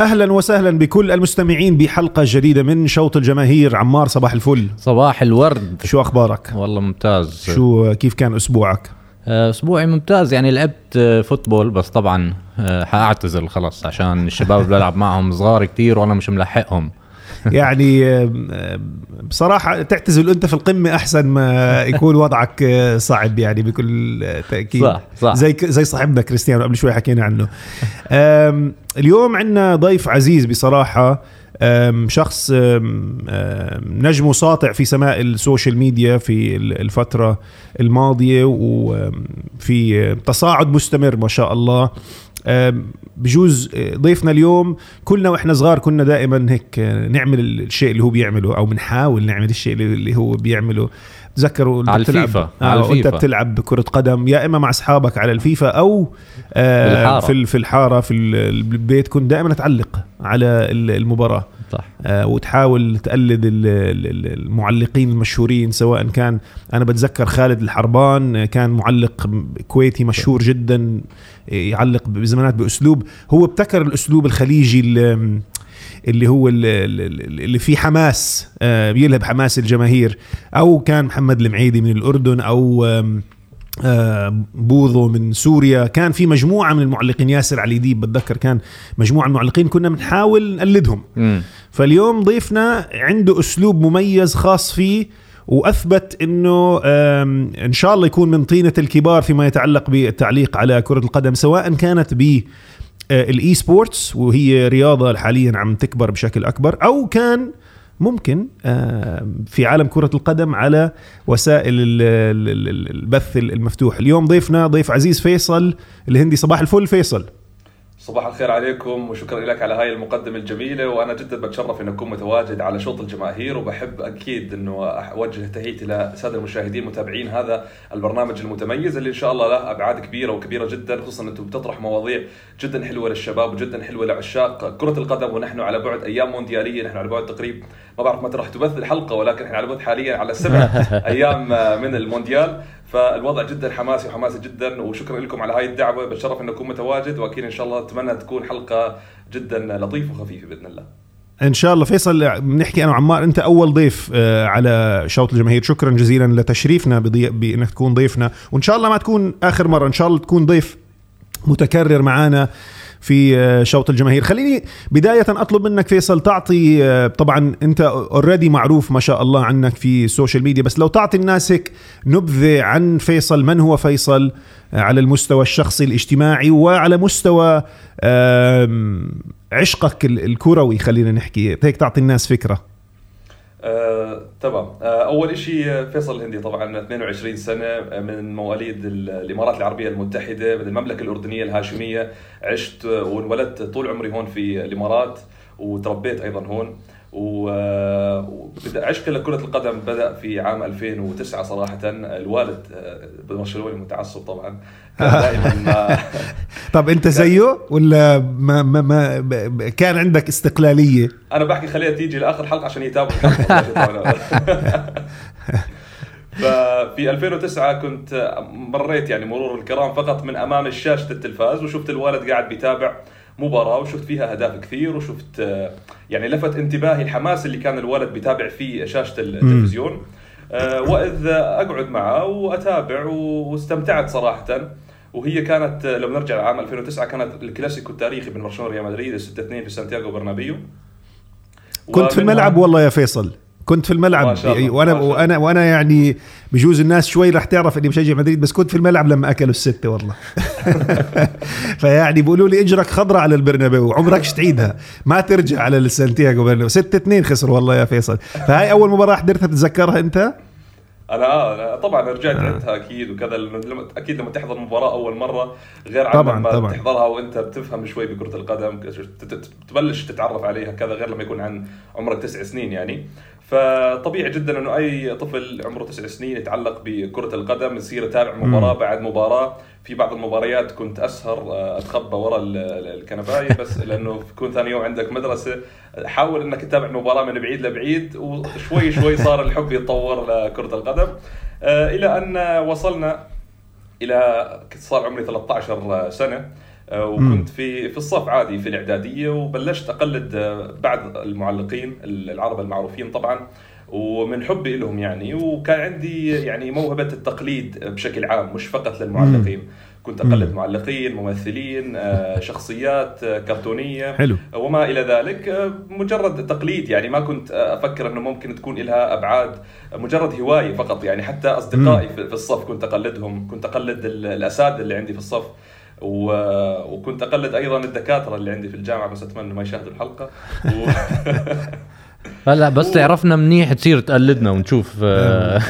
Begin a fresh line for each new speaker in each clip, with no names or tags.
أهلا وسهلا بكل المستمعين بحلقة جديدة من شوط الجماهير. عمار صباح الفل.
صباح الورد.
شو أخبارك؟
والله ممتاز.
شو كيف كان أسبوعك؟
آه، أسبوعي ممتاز. يعني لعبت آه، فوتبول بس طبعا آه، حأعتزل خلص عشان الشباب اللي بلعب معهم صغار كتير وأنا مش ملحقهم.
يعني بصراحة تعتزل أنت في القمة أحسن ما يكون وضعك صعب يعني بكل تأكيد.
صح صح.
زي زي صاحبنا كريستيانو قبل شوي حكينا عنه. اليوم عندنا ضيف عزيز بصراحة شخص نجم ساطع في سماء السوشيال ميديا في الفترة الماضية وفي تصاعد مستمر ما شاء الله. بجوز ضيفنا اليوم كلنا وإحنا صغار كنا دائما هيك نعمل الشيء اللي هو بيعمله أو بنحاول نعمل الشيء اللي هو بيعمله. تذكروا
على الفيفا
آه على الفيفا. انت بتلعب كرة قدم يا إما مع أصحابك على الفيفا أو آه في في الحارة في البيت كنت دائما تعلق على المباراة.
صح.
آه وتحاول تقلد المعلقين المشهورين سواء كان أنا بتذكر خالد الحربان كان معلق كويتي مشهور جدا. يعلق بزمانات بأسلوب. هو ابتكر الأسلوب الخليجي اللي اللي هو اللي فيه حماس آه، بيلهب حماس الجماهير. أو كان محمد المعيدي من الأردن أو آه، بوظو من سوريا. كان في مجموعة من المعلقين ياسر علي ديب بتذكر كان مجموعة من المعلقين كنا بنحاول نقلدهم. م. فاليوم ضيفنا عنده أسلوب مميز خاص فيه وأثبت إنه إن شاء الله يكون من طينة الكبار فيما يتعلق بالتعليق على كرة القدم سواء كانت بال e-sports وهي رياضة حاليا عم تكبر بشكل أكبر أو كان ممكن في عالم كرة القدم على وسائل البث المفتوح. اليوم ضيفنا ضيف عزيز فيصل الهندي صباح الفل فيصل.
صباح الخير عليكم وشكرا لك على هاي المقدمة الجميلة وأنا جدا بتشرف أن أكون متواجد على شوط الجماهير وبحب أكيد أنه أوجه تحياتي لسادة المشاهدين متابعين هذا البرنامج المتميز اللي إن شاء الله له أبعاد كبيرة وكبيرة جدا خصوصا أنتم بتطرح مواضيع جدا حلوة للشباب وجدا حلوة لعشاق كرة القدم ونحن على بعد أيام مونديالية نحن على بعد تقريب ما بعرف متى راح تبث الحلقة ولكن إحنا على بعد حاليا على سبع أيام من المونديال. فالوضع جدا حماسي وحماسي جدا وشكرا لكم على هاي الدعوة. بتشرف ان اكون متواجد وأكيد إن شاء الله أتمنى تكون حلقة جدا لطيفة وخفيفة بإذن الله.
إن شاء الله. فيصل بنحكي أنا وعمار أنت أول ضيف آه، على شوط الجماهير. شكرا جزيلا لتشريفنا بانك تكون ضيفنا. وإن شاء الله ما تكون آخر مرة إن شاء الله تكون ضيف متكرر معنا في آه، شوط الجماهير. خليني بداية أطلب منك فيصل تعطي آه، طبعا أنت already معروف ما شاء الله عنك في السوشيال ميديا بس لو تعطي الناس هيك نبذة عن فيصل من هو فيصل؟ آه، على المستوى الشخصي الاجتماعي وعلى مستوى عشقك الكروي خلينا نحكي هيك تعطي الناس فكرة.
آه، تمام. آه، أول شيء فيصل الهندي طبعا 22 سنة آه، من مواليد الإمارات العربية المتحدة من المملكة الأردنية الهاشمية. عشت وانولدت طول عمري هون في الإمارات وتربيت أيضا هون. وعشق لكرة القدم بدأ في عام 2009 صراحة. الوالد برشلوني متعصب طبعا. دائما
ما طب أنت زيه ولا ما, ما, ما كان عندك استقلالية؟
أنا بحكي خليها تيجي لآخر حلقة عشان يتابعوا ففي 2009 كنت مريت يعني مرور الكرام فقط من امام شاشة التلفاز وشفت الوالد قاعد بيتابع. مباراة وشفت فيها أهداف كثير وشفت يعني لفت انتباهي الحماس اللي كان الولد بيتابع فيه شاشة التلفزيون. آه، وإذ أقعد معه وأتابع واستمتعت صراحة. وهي كانت لو نرجع لعام 2009 كانت الكلاسيكو التاريخي بين برشلونة وريال مدريد 6 2 في سانتياغو برنابيو.
كنت في الملعب والله يا فيصل. كنت في الملعب. وأنا وأنا وأنا يعني بجوز الناس شوي رح تعرف إني بشجع مدريد بس كنت في الملعب لما أكلوا الستة والله. فيعني بيقولوا لي إجرك خضراء على البرنابيو عمركش تعيدها ما ترجع على السانتياغو برنابيو. 6 2 خسروا والله يا فيصل. فهاي أول مباراة حضرتها تتذكرها
أنت؟ أنا طبعا رجعت. عدتها أكيد وكذا أكيد لما تحضر مباراة أول مرة غير عن طبعا لما طبعا. تحضرها وأنت بتفهم شوي بكرة القدم تبلش تتعرف عليها كذا غير لما يكون عن عمرك تسع سنين يعني. فطبيعي جدا إنه أي طفل عمره تسع سنين يتعلق بكرة القدم يصير يتابع مباراة بعد مباراة. في بعض المباريات كنت أسهر آه، أتخبى وراء الكنباية بس لأنه يكون ثاني يوم عندك مدرسة. حاول إنك تتابع المباراة من بعيد لبعيد وشوي شوي صار الحب يتطور لكرة القدم. آه، إلى أن وصلنا إلى صار عمري 13 سنة. وكنت في في الصف عادي في الإعدادية وبلشت أقلد آه، بعض المعلقين العرب المعروفين طبعا ومن حبي لهم يعني. وكان عندي يعني موهبة التقليد بشكل عام مش فقط للمعلقين. كنت أقلد معلقين ممثلين آه، شخصيات كرتونية.
حلو.
وما إلى ذلك مجرد تقليد يعني. ما كنت أفكر إنه ممكن تكون لها أبعاد مجرد هواية فقط يعني. حتى أصدقائي في الصف كنت أقلدهم كنت أقلد الأساتذة اللي عندي في الصف. و... وكنت أقلد أيضا الدكاترة اللي عندي في الجامعة بس أتمنى ما يشاهدوا الحلقة و...
هلا بس تعرفنا منيح تصير تقلدنا ونشوف آه.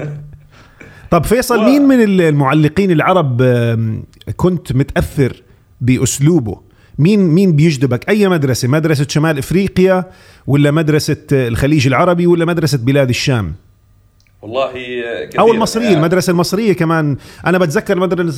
طب فيصل. مين من المعلقين العرب كنت متأثر بأسلوبه مين مين بيجذبك أي مدرسة مدرسة شمال إفريقيا ولا مدرسة الخليج العربي ولا مدرسة بلاد الشام
والله
كثير أو المصرية يعني المدرسة المصرية كمان. أنا بتذكر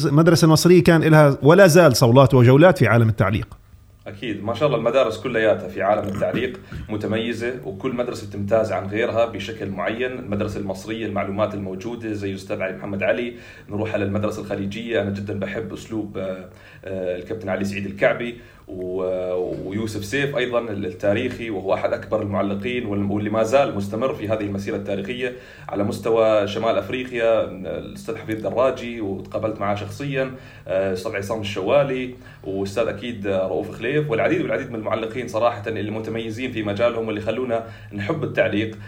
المدرسة المصرية كان لها ولا زال صولات وجولات في عالم التعليق.
أكيد. ما شاء الله المدارس كلياتها في عالم التعليق متميزة وكل مدرسة تمتاز عن غيرها بشكل معين، المدرسة المصرية المعلومات الموجودة زي أستاذ علي محمد علي، نروح على المدرسة الخليجية. أنا جدا بحب أسلوب آه، آه، الكابتن علي سعيد الكعبي. ويوسف سيف أيضا التاريخي وهو أحد أكبر المعلقين واللي ما زال مستمر في هذه المسيرة التاريخية على مستوى شمال أفريقيا الأستاذ حفيظ دراجي وتقابلت معه شخصيا الاستاذ عصام الشوالي وأستاذ أكيد رؤوف خليف والعديد والعديد من المعلقين صراحة اللي متميزين في مجالهم واللي خلونا نحب التعليق.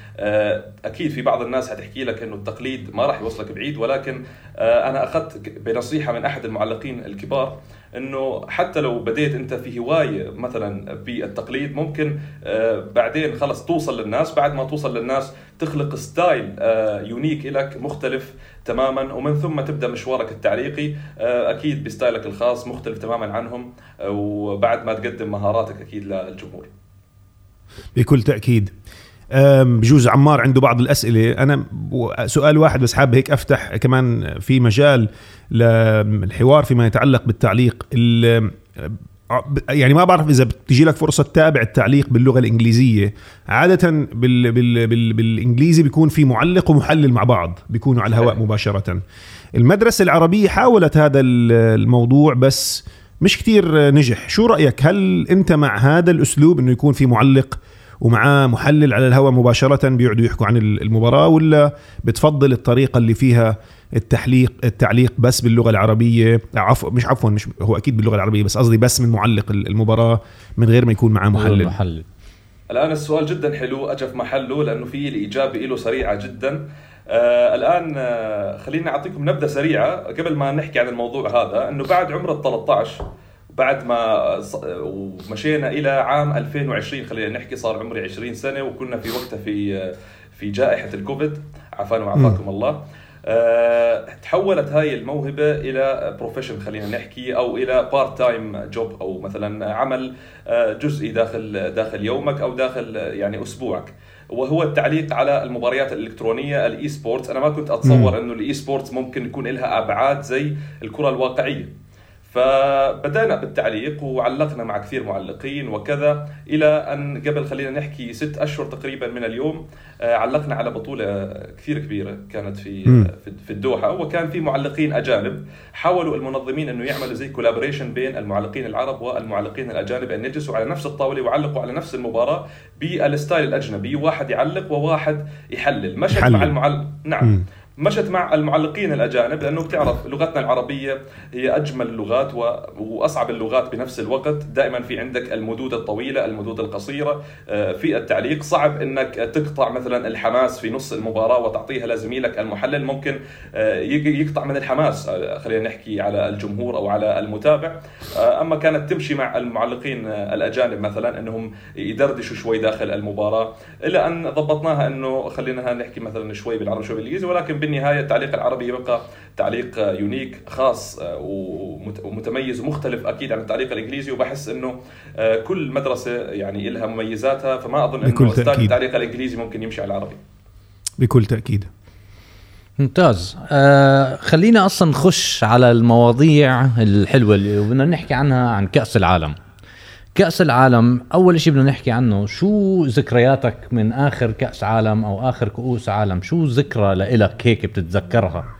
أكيد في بعض الناس حتحكي لك إنه التقليد ما راح يوصلك بعيد ولكن أنا أخذت بنصيحة من أحد المعلقين الكبار إنه حتى لو بديت أنت في هواية مثلا بالتقليد ممكن آه، بعدين خلص توصل للناس بعد ما توصل للناس تخلق style unique لك مختلف تماما ومن ثم تبدأ مشوارك التعليقي آه، أكيد بستايلك الخاص مختلف تماما عنهم آه، وبعد ما تقدم مهاراتك أكيد للجمهور.
بكل تأكيد. بجوز عمار عنده بعض الأسئلة. أنا سؤال واحد بس حابب هيك أفتح كمان في مجال للحوار فيما يتعلق بالتعليق. يعني ما بعرف إذا بتجي لك فرصة تتابع التعليق باللغة الإنجليزية. عادة بال بال بال بالإنجليزي بيكون في معلق ومحلل مع بعض بيكونوا على الهواء مباشرة. المدرسة العربية حاولت هذا الموضوع بس مش كتير نجح. شو رأيك؟ هل أنت مع هذا الأسلوب إنه يكون في معلق ومعاه محلل على الهواء مباشرة بيقعدوا يحكوا عن المباراة ولا بتفضل الطريقة اللي فيها التحليق التعليق بس باللغة العربية؟ عفوا مش عفوا مش هو أكيد باللغة العربية بس قصدي بس من معلق المباراة من غير ما يكون معاه محلل. محلل.
الآن السؤال جدا حلو أجى في محله لأنه في الإجابة له سريعة جدا. آه الآن آه خليني أعطيكم نبذة سريعة قبل ما نحكي عن الموضوع هذا أنه بعد عمر ال 13 بعد ما ومشينا إلى عام 2020 خلينا نحكي صار عمري 20 سنة وكنا في وقتها في في جائحة الكوفيد. عافانا وعافاكم الله. أه تحولت هاي الموهبة إلى profession خلينا نحكي أو إلى part time job أو مثلا عمل آه، جزئي داخل داخل يومك أو داخل يعني أسبوعك. وهو التعليق على المباريات الإلكترونية ال e-sports أنا ما كنت أتصور إنه ال e-sports ممكن يكون لها أبعاد زي الكرة الواقعية. فبدأنا بالتعليق وعلقنا مع كثير معلقين وكذا إلى أن قبل خلينا نحكي ست أشهر تقريبا من اليوم آه، علقنا على بطولة كثير كبيرة كانت في في الدوحة. وكان في معلقين أجانب حاولوا المنظمين أنه يعملوا زي collaboration بين المعلقين العرب والمعلقين الأجانب أن يجلسوا على نفس الطاولة ويعلقوا على نفس المباراة بالستايل الأجنبي واحد يعلق وواحد يحلل. مشت مع المعلق نعم. م. مشت مع المعلقين الأجانب لأنه بتعرف لغتنا العربية هي أجمل اللغات وأصعب اللغات بنفس الوقت، دائما في عندك المدود الطويلة، المدود القصيرة آه، في التعليق، صعب إنك تقطع مثلا الحماس في نص المباراة وتعطيها لزميلك المحلل. ممكن آه، يقطع من الحماس آه، خلينا نحكي على الجمهور أو على المتابع، أما كانت تمشي مع المعلقين الأجانب مثلا إنهم يدردشوا شوي داخل المباراة، إلى أن ضبطناها إنه خلينا نحكي مثلا شوي بالعربي شوي بالإنجليزي ولكن بالنهاية التعليق العربي يبقى تعليق يونيك خاص آه، ومتميز ومختلف أكيد عن التعليق الإنجليزي. وبحس إنه آه، كل مدرسة يعني لها مميزاتها فما أظن إنه التعليق الإنجليزي ممكن يمشي على العربي.
بكل تأكيد.
ممتاز. آه خلينا أصلا نخش على المواضيع الحلوة اللي بدنا نحكي عنها عن كأس العالم. كأس العالم أول شيء بدنا نحكي عنه شو ذكرياتك من آخر كأس عالم أو آخر كؤوس عالم؟ شو ذكرى لإلك هيك بتتذكرها؟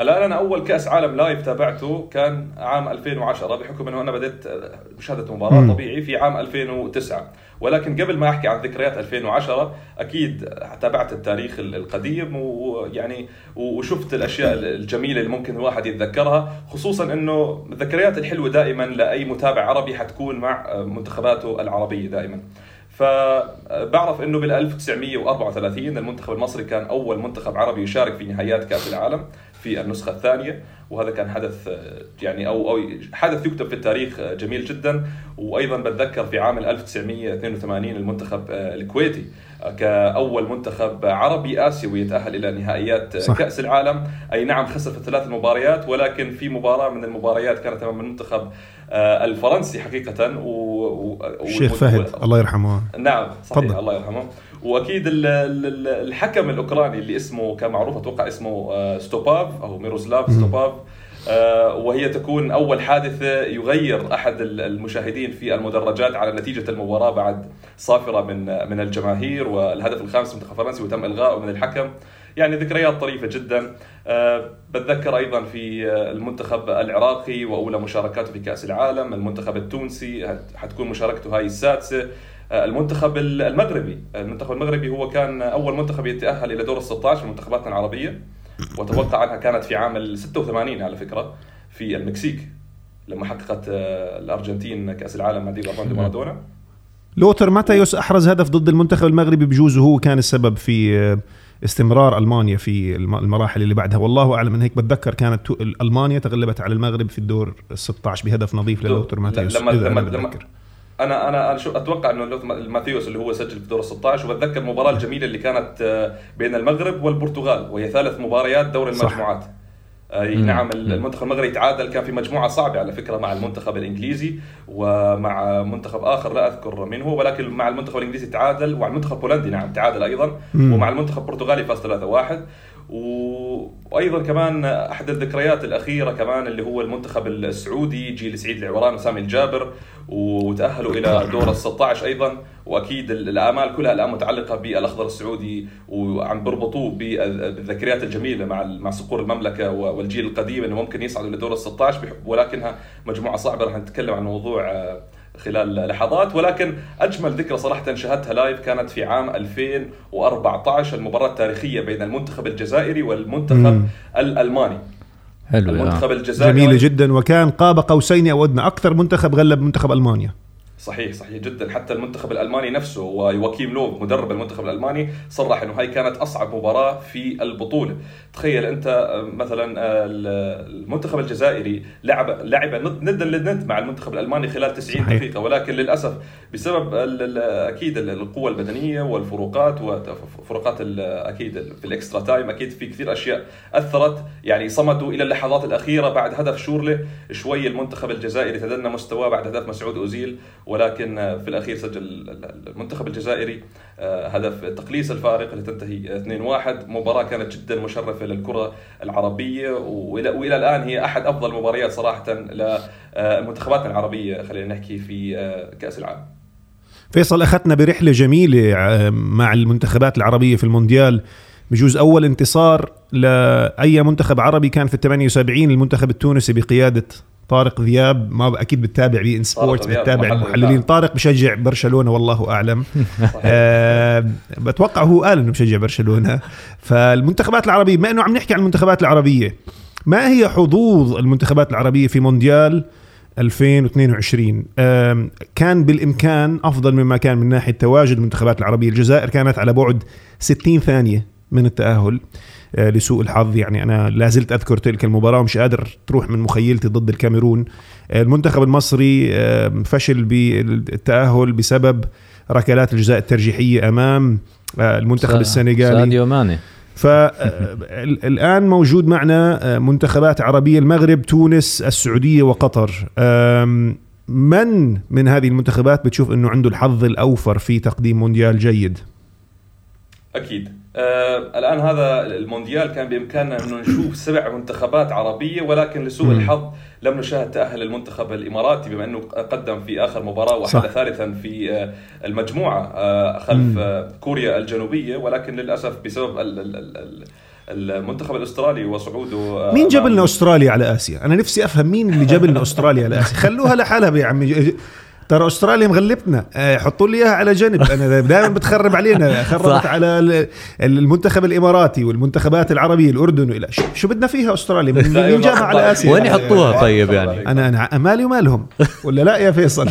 الآن أنا أول كأس عالم لايف تابعته كان عام 2010 بحكم إنه أنا بديت مشاهدة مباراه. طبيعي في عام 2009 ولكن قبل ما أحكي عن ذكريات 2010 أكيد تابعت التاريخ القديم ويعني وشفت الأشياء الجميلة اللي ممكن الواحد يتذكرها خصوصا إنه الذكريات الحلوة دائما لأي متابع عربي حتكون مع منتخباته العربية دائما. فبعرف إنه بال 1934 المنتخب المصري كان أول منتخب عربي يشارك في نهائيات كأس العالم. في النسخة الثانية وهذا كان حدث يعني أو أو حدث يكتب في التاريخ جميل جدا. وأيضا بتذكر في عام 1982 المنتخب الكويتي كأول منتخب عربي آسيوي يتأهل إلى نهائيات صح. كأس العالم. أي نعم خسر في ثلاث مباريات ولكن في مباراة من المباريات كانت أمام المنتخب الفرنسي حقيقه. و...
الشيخ فهد الله يرحمه.
نعم صحيح فضل. الله يرحمه. وأكيد الحكم الأوكراني اللي اسمه كان معروف أتوقع اسمه ستوباف أو ميروسلاف ستوباف وهي تكون أول حادثة يغير أحد المشاهدين في المدرجات على نتيجة المباراة بعد صافرة من من الجماهير والهدف الخامس منتخب فرنسي وتم الغائه من الحكم. يعني ذكريات طريفة جدا. بتذكر أيضا في المنتخب العراقي وأولى مشاركاته في كأس العالم المنتخب التونسي حتكون مشاركته هاي السادسة. المنتخب المغربي. المنتخب المغربي هو كان أول منتخب يتأهل إلى دور ال 16 من منتخباتنا العربية. وأتوقع أنها كانت في عام ال 86 على فكرة في المكسيك لما حققت الأرجنتين كأس العالم مع دييغو ارماندو مارادونا.
لوثر ماتيوس أحرز هدف ضد المنتخب المغربي بجوز وهو كان السبب في استمرار ألمانيا في المراحل اللي بعدها. والله أعلم أن هيك بتذكر كانت ألمانيا تغلبت على المغرب في الدور ال 16 بهدف نظيف للوتر ماتايوس
لما لما, لما أنا أنا أنا شو أتوقع إنه ماثيوس اللي هو سجل في دور ال 16 وبتذكر المباراه الجميلة اللي كانت بين المغرب والبرتغال وهي ثالث مباريات دور المجموعات. صح. أي نعم المنتخب المغربي تعادل كان في مجموعة صعبة على فكرة مع المنتخب الإنجليزي ومع منتخب آخر لا أذكر من هو ولكن مع المنتخب الإنجليزي تعادل ومع المنتخب البولندي نعم تعادل أيضا. ومع المنتخب البرتغالي فاز 3-1 وأيضا كمان أحد الذكريات الأخيرة كمان اللي هو المنتخب السعودي جيل سعيد العوران وسامي الجابر وتأهلوا إلى دور ال 16 أيضا. وأكيد الامال كلها الآن متعلقة بالأخضر السعودي وعم بربطوه بالذكريات الجميلة مع مع صقور المملكة والجيل القديم إنه ممكن يصعدوا إلى دور ال 16 ولكنها مجموعة صعبة. رح نتكلم عن موضوع خلال لحظات ولكن أجمل ذكرى صراحة شاهدتها لايف كانت في عام 2014 المباراة التاريخية بين المنتخب الجزائري والمنتخب مم. الألماني.
حلو
المنتخب الجزائري
جميلة جدا وكان قاب قوسين أو أدنى أكثر منتخب غلب منتخب ألمانيا.
صحيح صحيح جدا. حتى المنتخب الألماني نفسه ويواكيم لوف مدرب المنتخب الألماني صرح إنه هاي كانت أصعب مباراة في البطولة. تخيل أنت مثلا المنتخب الجزائري لعب لعب ندا لند مع المنتخب الألماني خلال 90 صحيح. دقيقة. ولكن للأسف بسبب أكيد القوة البدنية والفروقات وفروقات أكيد في الإكسترا تايم أكيد في كثير أشياء أثرت. يعني صمدوا إلى اللحظات الأخيرة بعد هدف شورله شوي المنتخب الجزائري تدنى مستواه بعد هدف مسعود أوزيل. ولكن في الأخير سجل المنتخب الجزائري هدف تقليص الفارق اللي تنتهي 2-1 مباراة كانت جدا مشرفة للكرة العربية والى وإلى الآن هي أحد أفضل المباريات صراحة لمنتخباتنا العربية. خلينا نحكي في كأس العالم.
فيصل أخذنا برحلة جميلة مع المنتخبات العربية في المونديال. بجوز أول انتصار لأي منتخب عربي كان في ال 78 المنتخب التونسي بقيادة طارق ذياب ما أكيد بتتابع بي ان سبورتس بتتابع المحللين. طارق بشجع برشلونة والله أعلم. آه بتوقع هو قال إنه بشجع برشلونة. فالمنتخبات العربية بما إنه عم نحكي عن المنتخبات العربية ما هي حظوظ المنتخبات العربية في مونديال 2022 كان بالإمكان أفضل مما كان من ناحية تواجد المنتخبات العربية. الجزائر كانت على بعد 60 ثانية من التأهل. لسوء الحظ. يعني أنا لا زلت أذكر تلك المباراة ومش قادر تروح من مخيلتي ضد الكاميرون. المنتخب المصري فشل بالتأهل بسبب ركلات الجزاء الترجيحية أمام المنتخب السنغالي.
ساديو ماني.
فالآن موجود معنا منتخبات عربية المغرب تونس السعودية وقطر. من من هذه المنتخبات بتشوف أنه عنده الحظ الأوفر في تقديم مونديال جيد؟
أكيد. آه الآن هذا المونديال كان بإمكاننا انه نشوف سبع منتخبات عربية ولكن لسوء. الحظ لم نشاهد تأهل المنتخب الإماراتي بما أنه قدم في آخر مباراة وحل ثالثا في آه المجموعة آه خلف آه كوريا الجنوبية ولكن للأسف بسبب ال ال ال المنتخب الأسترالي وصعوده آه،
مين جاب لنا أستراليا على آسيا؟ أنا نفسي أفهم مين اللي جاب لنا أستراليا على آسيا. خلوها لحالها يا عمي. ترى أستراليا مغلبتنا. آه، حطوا لي إياها على جنب. أنا دائما بتخرب علينا. خربت. على ال- المنتخب الإماراتي والمنتخبات العربية الأردن وإلى. شو, شو بدنا فيها أستراليا؟ جابها
ما-
على آسيا.
وين يحطوها؟ طيب يعني؟
أنا أنا مالي ومالهم. ولا لا يا فيصل؟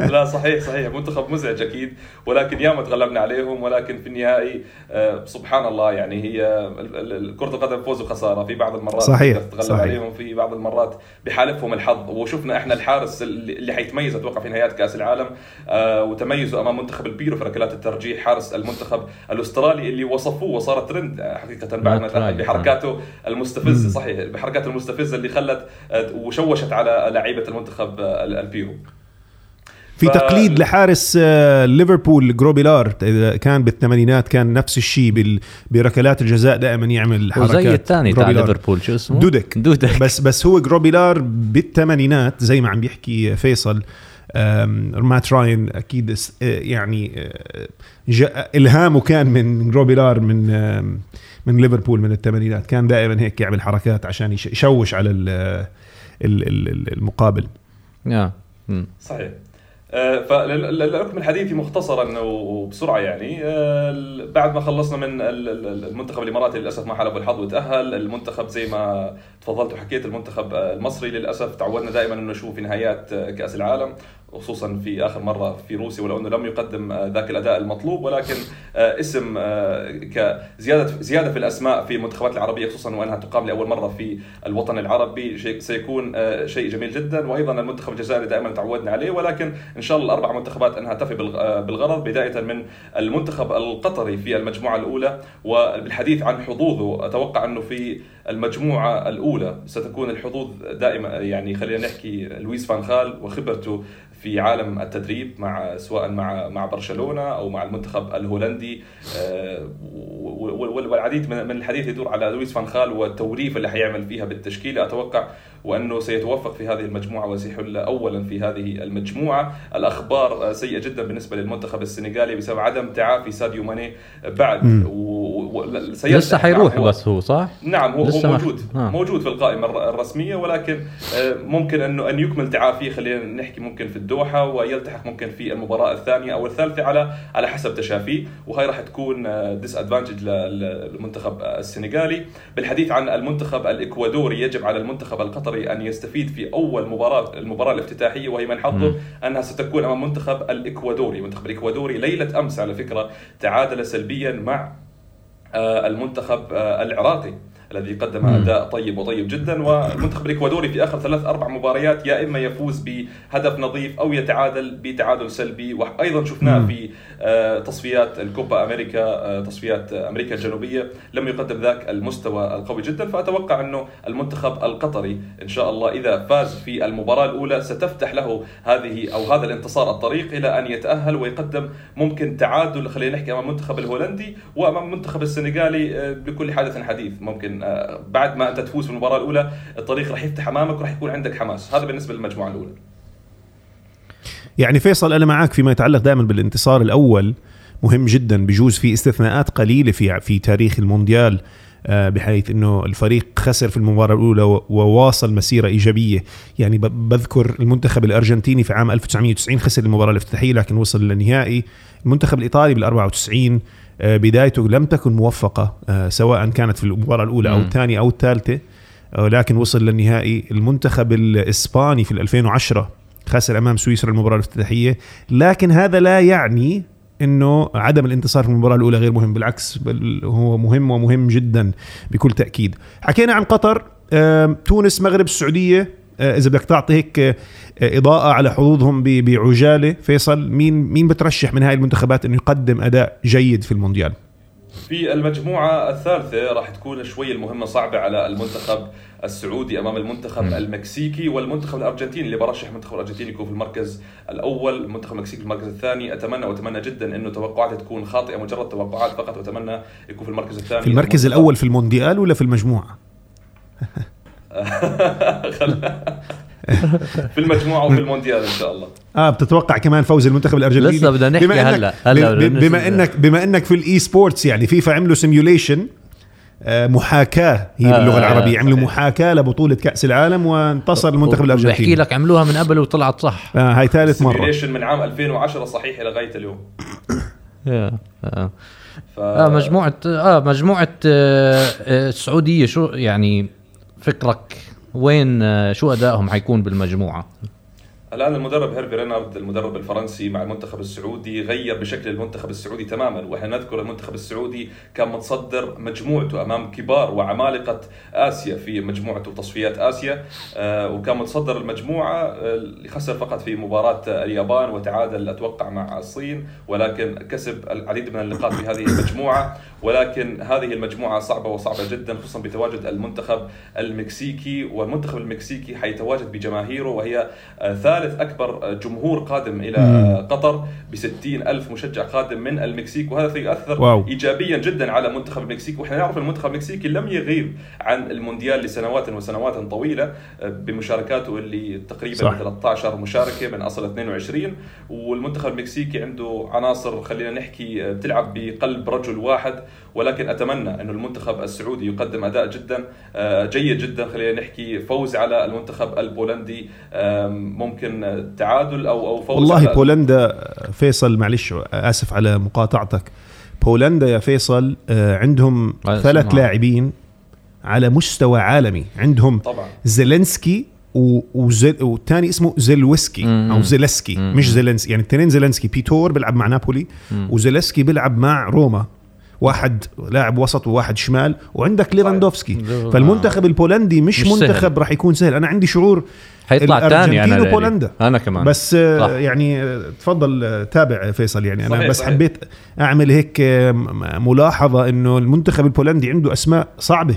لا صحيح صحيح. منتخب مزعج أكيد. ولكن ياما تغلبنا عليهم. ولكن في النهائي آه، سبحان الله يعني هي ال- ال- ال- كرة القدم فوز وخسارة. في بعض المرات
صحيح،
تتغلب
صحيح.
عليهم. في بعض المرات بحالفهم الحظ. وشفنا إحنا الحارس اللي اللي حيتميز أتوقع في نهايات كاس العالم آه، وتميزه أمام منتخب البيرو في ركلات الترجيح حارس المنتخب الأسترالي اللي وصفوه وصار ترند آه، حقيقة بعد ما. تأهل بحركاته المستفزة صحيح بحركاته المستفزة اللي خلت آه، وشوشت على لعيبة المنتخب البيرو
في
ف-
تقليد لحارس ليفربول جروبيلار إذا كان بالثمانينات كان نفس الشيء بال- بركلات الجزاء دائما يعمل حركات
وزي الثاني تاع. ليفربول شو اسمه؟
دودك
دودك
بس بس هو جروبيلار بالثمانينات زي ما عم بيحكي فيصل مات راين أكيد آه، يعني جاء إلهامه كان من جروبيلار من من ليفربول من الثمانينات. كان دائما هيك يعمل حركات عشان يش- يشوش على ال- ال- ال- المقابل.
مم.
صحيح. آه، فلأكمل حديثي مختصرا وبسرعة يعني بعد ما خلصنا من ال- ال- المنتخب الإماراتي للأسف ما حلف الحظ وتأهل. المنتخب زي ما تفضلت وحكيت المنتخب المصري للأسف تعودنا دائما إنه نشوف في نهايات كأس العالم. خصوصا في آخر مرة في روسيا ولو أنه لم يقدم آه، ذاك الأداء المطلوب ولكن آه، اسم آه، كزيادة زيادة في الأسماء في المنتخبات العربية خصوصا وأنها تقام لأول مرة في الوطن العربي سيكون شيء جميل جدا. وأيضا المنتخب الجزائري دائما تعودنا عليه ولكن إن شاء الله الأربع منتخبات أنها تفي بالغ- بالغرض بداية من المنتخب القطري في المجموعة الأولى. وبالحديث عن حظوظه أتوقع أنه في المجموعة الأولى ستكون الحظوظ دائما يعني خلينا نحكي لويس فان خال وخبرته في عالم التدريب مع سواء مع مع برشلونة أو مع المنتخب الهولندي. آه، والعديد من الحديث يدور على لويس فان خال والتوليفة اللي حيعمل فيها بالتشكيله أتوقع وأنه سيتوفق في هذه المجموعة وسيحل اولا في هذه المجموعة، الأخبار سيئة جدا بالنسبة للمنتخب السنغالي بسبب عدم تعافي ساديو ماني بعد
مم.
و...
لسه حيروح
نعم، هو-
بس هو صح؟
نعم هو, هو موجود
آه.
موجود في القائمة الر- الرسمية ولكن آه، ممكن أنه أن يكمل تعافيه خلينا نحكي ممكن في الدوحة ويلتحق ممكن في المباراة الثانية أو الثالثة على على حسب تشافيه وهي راح تكون ديس ادفانتج للمنتخب السنغالي بالحديث عن المنتخب الإكوادوري يجب على المنتخب القطري أن يستفيد في أول مباراه المباراة الافتتاحية وهي من حظه
مم.
أنها ستكون أمام المنتخب الإكوادوري المنتخب الإكوادوري ليلة أمس على فكرة تعادل سلبيا مع آه، المنتخب آه، العراقي الذي قدم. أداء طيب وطيب جدا والمنتخب الاكوادوري في آخر ثلاث أربع مباريات يا إما يفوز بهدف نظيف أو يتعادل بتعادل سلبي وأيضا شفناه. في آه، تصفيات الكوبا أمريكا آه، تصفيات أمريكا الجنوبية لم يقدم ذاك المستوى القوي جدا فأتوقع أنه المنتخب القطري إن شاء الله إذا فاز في المباراة الأولى ستفتح له هذه أو هذا الانتصار الطريق إلى أن يتأهل ويقدم ممكن تعادل خلينا نحكي أمام المنتخب الهولندي وأمام المنتخب السنغالي آه، بكل حادث حديث ممكن آه، بعد ما انت تفوز في المباراة الأولى الطريق راح يفتح أمامك وراح يكون عندك حماس. هذا بالنسبة للمجموعة الأولى.
يعني فيصل أنا معك فيما يتعلق دائما بالانتصار الأول. مهم جدا بجوز في استثناءات قليلة في في تاريخ المونديال آه، بحيث إنه الفريق خسر في المباراة الأولى وواصل مسيرة إيجابية. يعني بذكر المنتخب الأرجنتيني في عام 1990 خسر المباراة الافتتاحية لكن وصل للنهائي. المنتخب الإيطالي بال 94 آه، بدايته لم تكن موفقة آه، سواء كانت في المباراة الأولى أو
مم.
الثانية أو الثالثة آه، لكن وصل للنهائي. المنتخب الإسباني في 2010 خسر أمام سويسرا المباراة الافتتاحية. لكن هذا لا يعني إنه عدم الانتصار في المباراة الأولى غير مهم بالعكس بل هو مهم ومهم جدا بكل تأكيد. حكينا عن قطر تونس مغرب السعودية. آه، إذا بدك تعطي هيك آه، إضاءة على حظوظهم بعجالة فيصل مين مين بترشح من هاي المنتخبات إنه يقدم أداء جيد في المونديال؟
في المجموعة الثالثة راح تكون شوي المهمة صعبة على المنتخب السعودي أمام المنتخب. المكسيكي والمنتخب الأرجنتيني اللي برشح المنتخب الأرجنتيني يكون في المركز الأول المنتخب المكسيكي في المركز الثاني. أتمنى وأتمنى جدا أنه توقعاتي تكون خاطئة مجرد توقعات فقط. وأتمنى يكون في المركز الثاني.
في المركز
المنتخب-
الأول في المونديال ولا في المجموعة؟
خل- في المجموعة وفي المونديال إن شاء الله
آه بتتوقع كمان فوز المنتخب الأرجنتيني
لسه بدنا نحكي
بما إنك-
هلأ
هلأ بما. انك بما إنك في ال EA Sports يعني فيفا عملوا simulation آه، محاكاة هي
آه،
باللغة العربية
آه،
عملوا
صحيح.
محاكاة لبطولة كأس العالم وانتصر المنتخب
بحكي
الأرجنتيني
لك عملوها من قبل وطلعت صح
آه هاي ثالث
مرة من عام 2010 صحيح لغاية اليوم
آه. آه.
ف...
آه مجموعة آه مجموعة آه آه السعودية شو يعني فكرك وين آه شو أدائهم حيكون بالمجموعة؟
الآن المدرب هيرفي رينارد المدرب الفرنسي مع المنتخب السعودي غير بشكل المنتخب السعودي تماما. وإحنا نذكر المنتخب السعودي كان متصدر مجموعته أمام كبار وعمالقة آسيا في مجموعته تصفيات آسيا. آه، وكان متصدر المجموعة آه، خسر فقط في مباراة اليابان وتعادل أتوقع مع الصين ولكن كسب العديد من اللقاءات في هذه المجموعة. ولكن هذه المجموعة صعبة وصعبة جدا خصوصا بتواجد المنتخب المكسيكي. والمنتخب المكسيكي حيتواجد بجماهيره وهي آه، ثالث أكبر جمهور قادم إلى
مم.
قطر بستين ألف مشجع قادم من المكسيك وهذا سيؤثر
واو.
إيجابيا جدا على منتخب المكسيك وإحنا نعرف المنتخب المكسيكي لم يغيب عن المونديال لسنوات وسنوات طويلة آه، بمشاركاته اللي تقريبا
صح.
13 مشاركة من أصل 22 والمنتخب المكسيكي عنده عناصر خلينا نحكي آه، بتلعب بقلب رجل واحد ولكن أتمنى أنه المنتخب السعودي يقدم أداء جدا آه، جيد جدا خلينا نحكي فوز على المنتخب البولندي آم، ممكن آه، تعادل أو أو فوز
والله
على
بولندا فيصل معلش آسف على مقاطعتك بولندا يا فيصل آه، عندهم
آه،
ثلاث. لاعبين على مستوى عالمي عندهم
طبعا
زيلينسكي و- وزل والثاني اسمه زيلويسكي
مم.
أو زيلسكي
مم.
مش زيلنسكي يعني الاثنين زيلنسكي بيتور بيلعب مع نابولي
مم.
وزيلسكي بيلعب مع روما واحد لاعب وسط وواحد شمال وعندك ليفاندوفسكي
صحيح.
فالمنتخب البولندي مش,
مش.
منتخب راح يكون سهل أنا عندي شعور
حيطلع تاني
الأرجنتين
أنا لإلي.
وبولندا.
أنا كمان
بس آه،
صح.
يعني آه، تفضل آه، تابع فيصل يعني أنا
صحيح،
بس
صحيح.
حبيت أعمل هيك ملاحظة إنه المنتخب البولندي عنده أسماء صعبة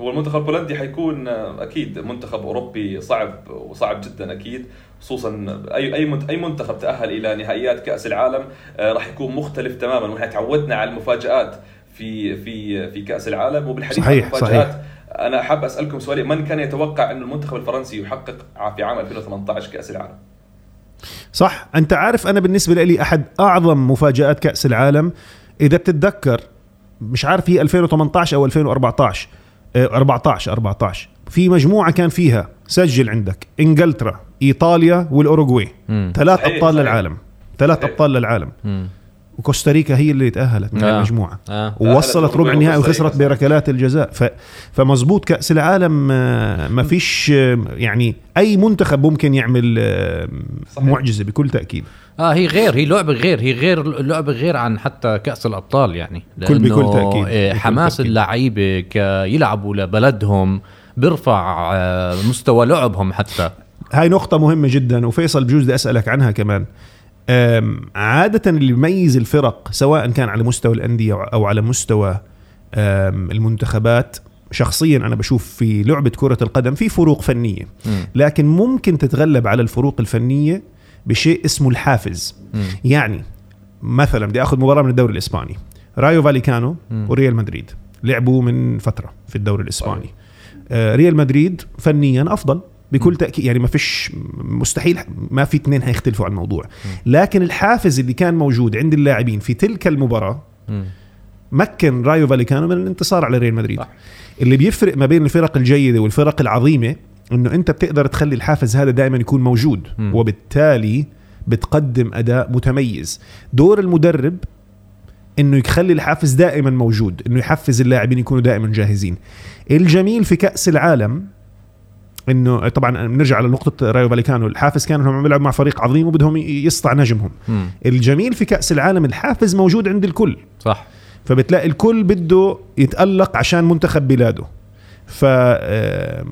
هو المنتخب البولندي حيكون أكيد منتخب أوروبي صعب وصعب جدا أكيد خصوصا اي أي أي منتخب تأهل إلى نهائيات كأس العالم آه، راح يكون مختلف تماما. ونحن تعودنا على المفاجآت في في في كأس العالم وبالحديث
صحيح،
عن المفاجآت أنا حاب أسألكم سؤال من كان يتوقع انه المنتخب الفرنسي يحقق في عام 2018 كأس العالم؟
صح. أنت عارف أنا بالنسبة لي أحد أعظم مفاجآت كأس العالم. إذا بتتذكر مش عارف هي 2018 أو 2014 آه، 14 14 في مجموعة كان فيها سجل عندك إنجلترا إيطاليا
والأوروغواي.
ثلاث
صحيح،
أبطال
صحيح.
للعالم ثلاث
صحيح.
أبطال للعالم. وكوستاريكا هي اللي تأهلت من
آه.
المجموعة
آه.
ووصلت ربع النهائي وخسرت. بركلات الجزاء ف... فمزبوط كأس العالم آه، ما فيش آه، يعني أي منتخب ممكن يعمل آه،
صحيح.
معجزة بكل تأكيد
آه هي غير هي لعبة غير هي غير لعبة غير عن حتى كأس الأبطال يعني
كل- بكل.
آه،
بكل
حماس. اللعيبة يلعبوا لبلدهم بيرفع آه، مستوى لعبهم حتى.
هاي نقطة مهمة جدا وفيصل بجوز بدي أسألك عنها كمان. عادة اللي بيميز الفرق سواء كان على مستوى الأندية أو على مستوى المنتخبات شخصيا أنا بشوف في لعبة كرة القدم في فروق فنية.
مم.
لكن ممكن تتغلب على الفروق الفنية بشيء اسمه الحافز. يعني مثلا بدي أخذ مباراة من الدوري الإسباني. رايو فاليكانو. وريال مدريد لعبوا من فترة في الدوري الإسباني. آه ريال مدريد فنيا أفضل بكل تأكيد يعني ما فيش مستحيل ما في اثنين هيختلفوا عن الموضوع لكن الحافز اللي كان موجود عند اللاعبين في تلك
المباراة.
مكن رايو فاليكانو من الانتصار على ريال مدريد
صح.
اللي بيفرق ما بين الفرق الجيدة والفرق العظيمة إنه أنت بتقدر تخلي الحافز هذا دائما يكون موجود
مم.
وبالتالي بتقدم أداء متميز دور المدرب إنه يخلي الحافز دائما موجود إنه يحفز اللاعبين يكونوا دائما جاهزين. الجميل في كأس العالم إنه طبعا بنرجع على نقطة رايو فاليكانو الحافز كان انهم عم يلعبوا مع فريق عظيم وبدهم يسطع نجمهم.
مم.
الجميل في كأس العالم الحافز موجود عند الكل.
صح.
فبتلاقي الكل بده يتألق عشان منتخب بلاده. ف آه،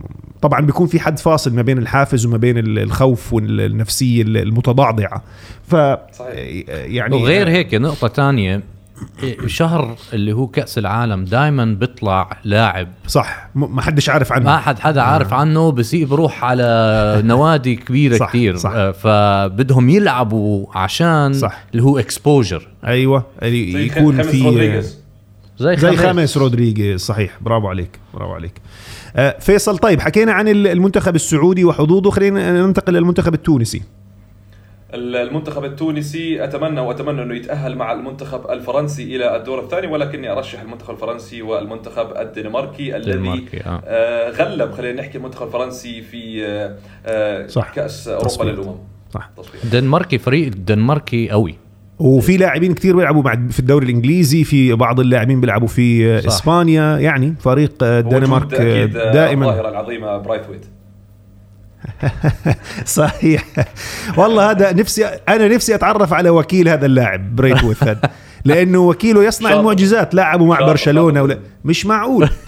طبعا بيكون في حد فاصل ما بين الحافز وما بين ال- الخوف والنفسية المتضعضعة. ف
صحيح.
يعني
وغير هيك نقطة تانية. إيه، شهر اللي هو كأس العالم دائما بيطلع لاعب.
صح. ما حدش عارف عنه.
ما حد حدا عارف عنه بصير بروح على نوادي كبيرة
صح،
كتير.
صح.
آه، فبدهم يلعبوا عشان
صح.
اللي هو exposure
أيوه. اللي
زي
يكون خاميس
رودريغيز.
زي,
زي
خاميس.
خاميس رودريغيز. صحيح. برافو عليك. برافو عليك. آه، فيصل طيب حكينا عن ال- المنتخب السعودي وحظوظه. خلينا ننتقل للمنتخب التونسي.
المنتخب التونسي أتمنى وأتمنى أنه يتأهل مع المنتخب الفرنسي إلى الدور الثاني ولكني أرشح المنتخب الفرنسي والمنتخب الدنماركي الذي
آه.
آه، غلب خلينا نحكي المنتخب الفرنسي في آه، آه،
صح.
كأس أوروبا
تصفيات.
للأمم
صح
تصفيات.
الدنماركي فريق الدنماركي قوي
وفي لاعبين كثير بيلعبوا بعد في الدوري الإنجليزي في بعض اللاعبين بيلعبوا في
صح.
إسبانيا يعني فريق آه، الدنمارك دائما
الظاهرة العظيمة برايثويت
صحيح. والله هذا نفسي أنا نفسي أتعرف على وكيل هذا اللاعب برايثويت لأنه وكيله يصنع. المعجزات لعبه مع
برشلونة.
ولا مش معقول.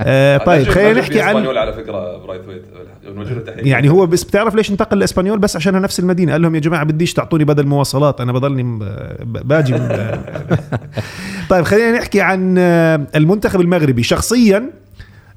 آه طيب خلينا نحكي عن
اسبانيول على فكرة برايثويت
يعني هو بس بتعرف ليش انتقل لإسبانيول؟ بس عشانها نفس المدينة. قال لهم يا جماعة بديش تعطوني بدل مواصلات أنا بضلني باجي من طيب خلينا نحكي عن آه، المنتخب المغربي. شخصيا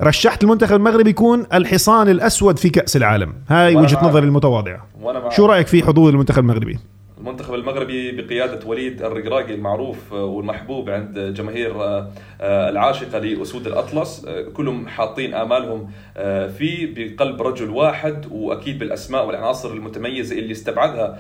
رشحت المنتخب المغربي يكون الحصان الأسود في كأس العالم هاي
وجهة.
نظري
المتواضعة
شو رأيك في حضور المنتخب المغربي
المنتخب المغربي بقيادة وليد الرقراقي المعروف والمحبوب عند جماهير آه، آه، العاشقة لأسود الأطلس. آه، كلهم حاطين آمالهم فيه بقلب رجل واحد وأكيد بالأسماء والعناصر المتميزة اللي استبعدها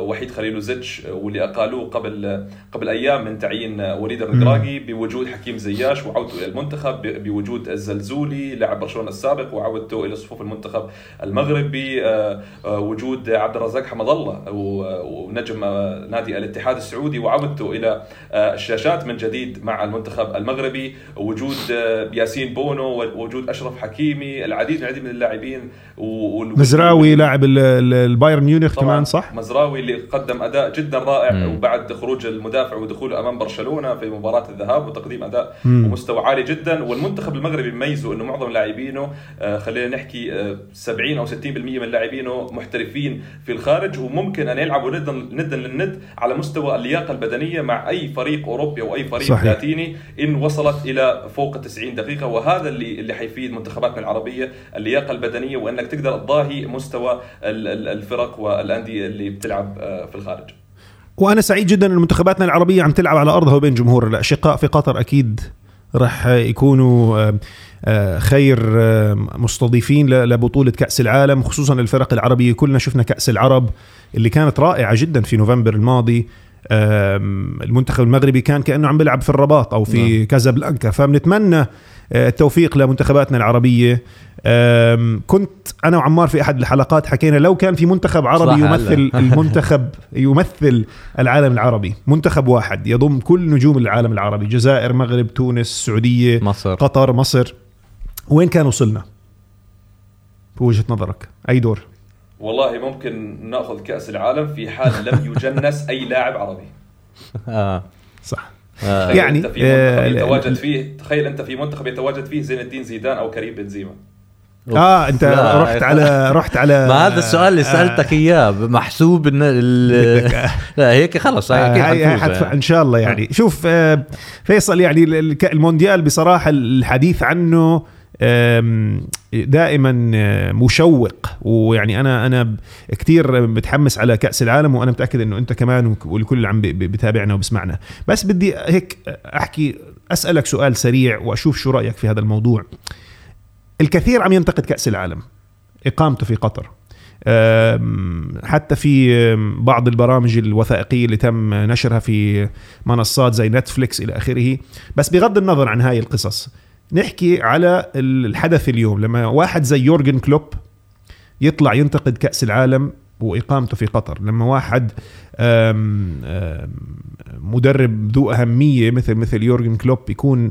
وحيد خليلوزيتش واللي أقالوه قبل قبل أيام من تعيين وليد الرقراقي بوجود حكيم زياش وعودته إلى المنتخب بوجود الزلزولي لاعب برشلونة السابق وعودته إلى صفوف المنتخب المغربي وجود عبد الرزاق حمد الله و- ونجم نادي الاتحاد السعودي وعودته إلى آه، الشاشات من جديد مع المنتخب المغربي وجود آه، ياسين بونو ووجود أشرف حكيمي العديد العديد من اللاعبين
مزراوي لاعب ال- ال- البايرن ميونخ كمان صح
مزراوي اللي قدم أداء جدا رائع
مم.
وبعد خروج المدافع ودخوله أمام برشلونة في مباراة الذهاب وتقديم أداء
مم.
ومستوى عالي جدا والمنتخب المغربي بيميزه إنه معظم لاعبينه آه، خلينا نحكي آه، 70 أو 60% من لاعبينه محترفين في الخارج وممكن أن يلعبوا ندا ندا للند على مستوى اللياقة البدنية مع أي فريق أوروبي أو أي فريق
صحيح.
لاتيني إن وصلت إلى فوق 90 دقيقة وهذا اللي اللي حيفيد منتخباتنا العربية اللياقة البدنية وإنك تقدر تضاهي مستوى ال- ال- الفرق والأندية اللي بتلعب آه، في الخارج
وأنا سعيد جدا إن منتخباتنا العربية عم تلعب على أرضها وبين جمهورها الأشقاء في قطر أكيد راح يكونوا آه، خير مستضيفين ل- لبطولة كأس العالم خصوصا الفرق العربية. كلنا شفنا كأس العرب اللي كانت رائعة جدا في نوفمبر الماضي. المنتخب المغربي كان كأنه عم بيلعب في الرباط أو في
نعم.
كازابلانكا. فبنتمنى آه، التوفيق لمنتخباتنا العربية. كنت أنا وعمار في أحد الحلقات حكينا لو كان في منتخب عربي. يمثل المنتخب يمثل العالم العربي منتخب واحد يضم كل نجوم العالم العربي جزائر مغرب تونس السعوديه
مصر.
قطر مصر. وين كان وصلنا؟ بوجهة نظرك أي دور؟
والله ممكن نأخذ كأس العالم في حال لم يجنس أي لاعب عربي.
آه.
صح.
آه.
تخيل
يعني،
أنت في
آه،
منتخب يتواجد
ال-
فيه تخيل أنت في منتخب يتواجد فيه زين الدين زيدان أو كريم بنزيما.
آه أنت
لا،
رحت على رحت على
ما هذا السؤال اللي
آه،
سألتك إياه محسوب
إن آه.
لا هيك خلص
هاي هاي
حنفوز
حتف... إن شاء الله يعني. شوف آه، فيصل يعني المونديال بصراحة الحديث عنه دائما آه، مشوق. ويعني أنا أنا كثير متحمس على كأس العالم وأنا متأكد إنه أنت كمان والكل اللي عم بتابعنا وبسمعنا. بس بدي هيك أحكي أسألك سؤال سريع وأشوف شو رأيك في هذا الموضوع. الكثير عم ينتقد كأس العالم إقامته في قطر. حتى في بعض البرامج الوثائقية اللي تم نشرها في منصات زي نتفليكس إلى آخره. بس بغض النظر عن هاي القصص نحكي على الحدث اليوم. لما واحد زي يورجن كلوب يطلع ينتقد كأس العالم وإقامته في قطر. لما واحد أم، أم، مدرب ذو أهمية مثل مثل يورجن كلوب يكون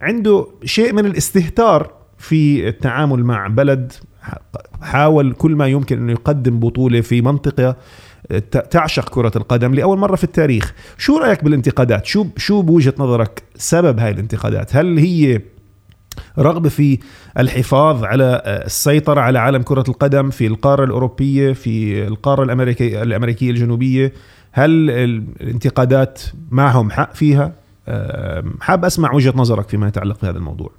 عنده شيء من الاستهتار في التعامل مع بلد. حاول كل ما يمكن انه يقدم بطولة في منطقة تعشق كرة القدم لأول مرة في التاريخ. شو رأيك بالانتقادات؟ شو شو بوجهة نظرك سبب هاي الانتقادات؟ هل هي رغبة في الحفاظ على السيطرة على عالم كرة القدم في القارة الأوروبية في القارة الأمريكية, الأمريكية الجنوبية؟ هل الانتقادات معهم حق فيها؟ حاب أسمع وجهة نظرك فيما يتعلق بهذا الموضوع.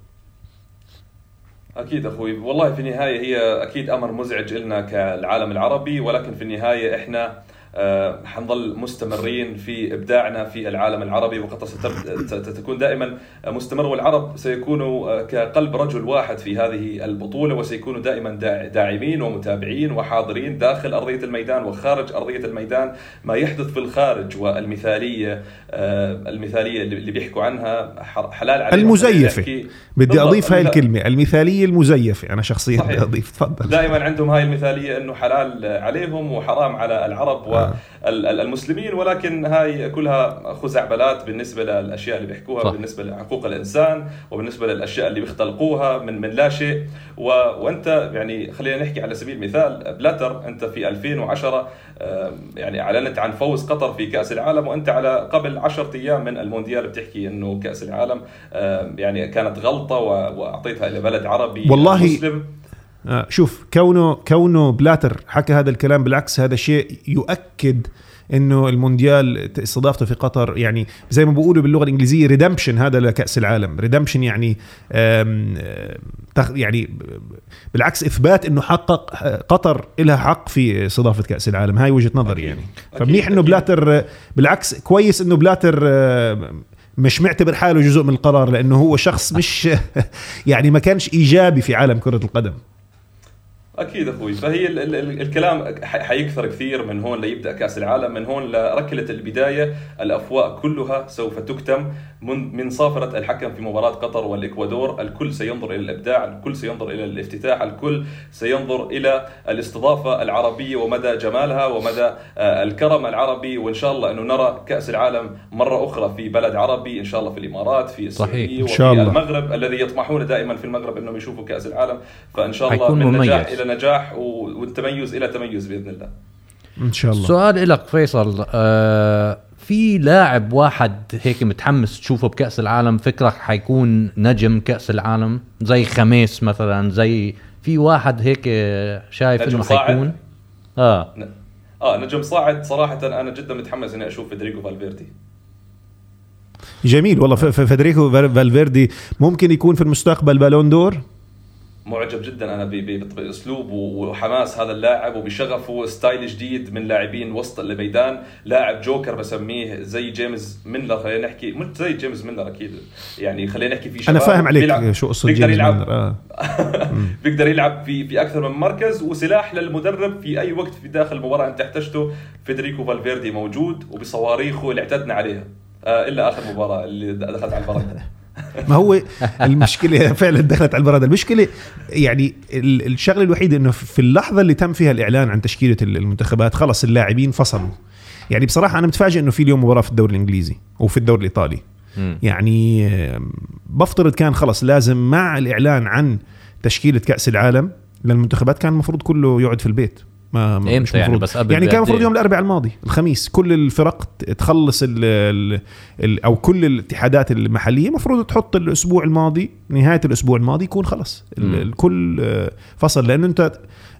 أكيد أخوي. والله في النهاية هي أكيد أمر مزعج لنا كالعالم العربي ولكن في النهاية إحنا حنظل مستمرين في إبداعنا في العالم العربي وقطر ستكون دائما مستمر والعرب سيكونوا كقلب رجل واحد في هذه البطولة وسيكونوا دائما داعمين ومتابعين وحاضرين داخل أرضية الميدان وخارج أرضية الميدان. ما يحدث في الخارج والمثالية المثالية اللي بيحكوا عنها حلال عليهم.
المزيفة. بدي أضيف هاي الكلمة المثالية المزيفة. أنا شخصيا بدي أضيف تفضل.
دائما عندهم هاي المثالية إنه حلال عليهم وحرام على العرب آه. والمسلمين ولكن هاي كلها خزعبلات بالنسبة للأشياء اللي بيحكوها صح. بالنسبة لحقوق الإنسان وبالنسبة للأشياء اللي بيختلقوها من من لا شيء و... وأنت يعني خلينا نحكي على سبيل المثال بلاتر أنت في 2010 يعني أعلنت عن فوز قطر في كأس العالم وأنت على قبل 10 أيام من المونديال بتحكي إنه كأس العالم يعني كانت غلطة وأعطيتها إلى بلد عربي
والله مسلم شوف كونه كونه بلاتر حكى هذا الكلام بالعكس هذا شيء يؤكد إنه المونديال استضافته في قطر يعني زي ما بيقولوا باللغة الإنجليزية redemption هذا لكأس العالم. redemption يعني يعني بالعكس إثبات إنه حقق قطر لها حق في استضافة كأس العالم. هاي وجهة نظري يعني. فمنيح إنه بلاتر بالعكس كويس إنه بلاتر مش معتبر حاله جزء من القرار لأنه هو شخص مش يعني ما كانش إيجابي في عالم كرة القدم.
أكيد أخوي. فهي ال ال ال الكلام حيكثر كثير من هون ليبدأ كأس العالم من هون لركلة البداية. الافواه كلها سوف تكتم من من صافرة الحكم في مباراة قطر والإكوادور. الكل سينظر إلى الإبداع الكل سينظر إلى الافتتاح الكل سينظر إلى الاستضافة العربية ومدى جمالها ومدى آه، الكرم العربي. وإن شاء الله أنه نرى كأس العالم مرة أخرى في بلد عربي إن شاء الله في الإمارات في السعودية وفي الله. المغرب. الذي يطمحون دائما في المغرب أنهم يشوفوا كأس العالم. فإن شاء الله من نجاح إلى نجاح والتميز إلى تميز بإذن الله.
إن شاء الله.
سؤال لك فيصل آه في لاعب واحد هيك متحمس تشوفه بكأس العالم فكرك حيكون نجم كأس العالم؟ زي خميس مثلا زي في واحد هيك شايف إنه حيكون؟
آه. آه نجم صاعد صراحة أنا جدا متحمس إني أشوف فيدريكو فالفيردي.
جميل والله فيدريكو فالفيردي ممكن يكون في المستقبل Ballon d'Or
معجب جدا أنا باسلوب وحماس هذا اللاعب وبشغفه style جديد من لاعبين وسط الميدان. لاعب جوكر بسميه زي جيمس ميلنر خلينا نحكي مش زي جيمس ميلنر أكيد. يعني خلينا نحكي في
شباب أنا فاهم عليك شو قصدك
بيقدر يلعب ميلنر. آه. بيقدر يلعب في في أكثر من مركز وسلاح للمدرب في أي وقت في داخل المباراة أنت احتجته. فيدريكو فالفيردي موجود وبصواريخه اللي اعتدنا عليها. آه إلا آخر مباراة اللي دخلت على البركة.
ما هو المشكلة فعلا دخلت على البرادة. المشكلة يعني الشغلة الوحيدة إنه في اللحظة اللي تم فيها الإعلان عن تشكيلة المنتخبات خلص اللاعبين فصلوا. يعني بصراحة أنا متفاجئ إنه في اليوم مباراة في الدوري الإنجليزي وفي الدوري الإيطالي. يعني بفترض كان خلص لازم مع الإعلان عن تشكيلة كأس العالم للمنتخبات كان المفروض كله يقعد في البيت.
ما مش يعني؟ مفروض. يعني بس قبل
يعني كان المفروض يوم الأربعاء الماضي الخميس. كل الفرق تخلص ال ال ال أو كل الاتحادات المحلية المفروض تحط الأسبوع الماضي نهاية الأسبوع الماضي يكون خلص. الكل آه، فصل. لأنه أنت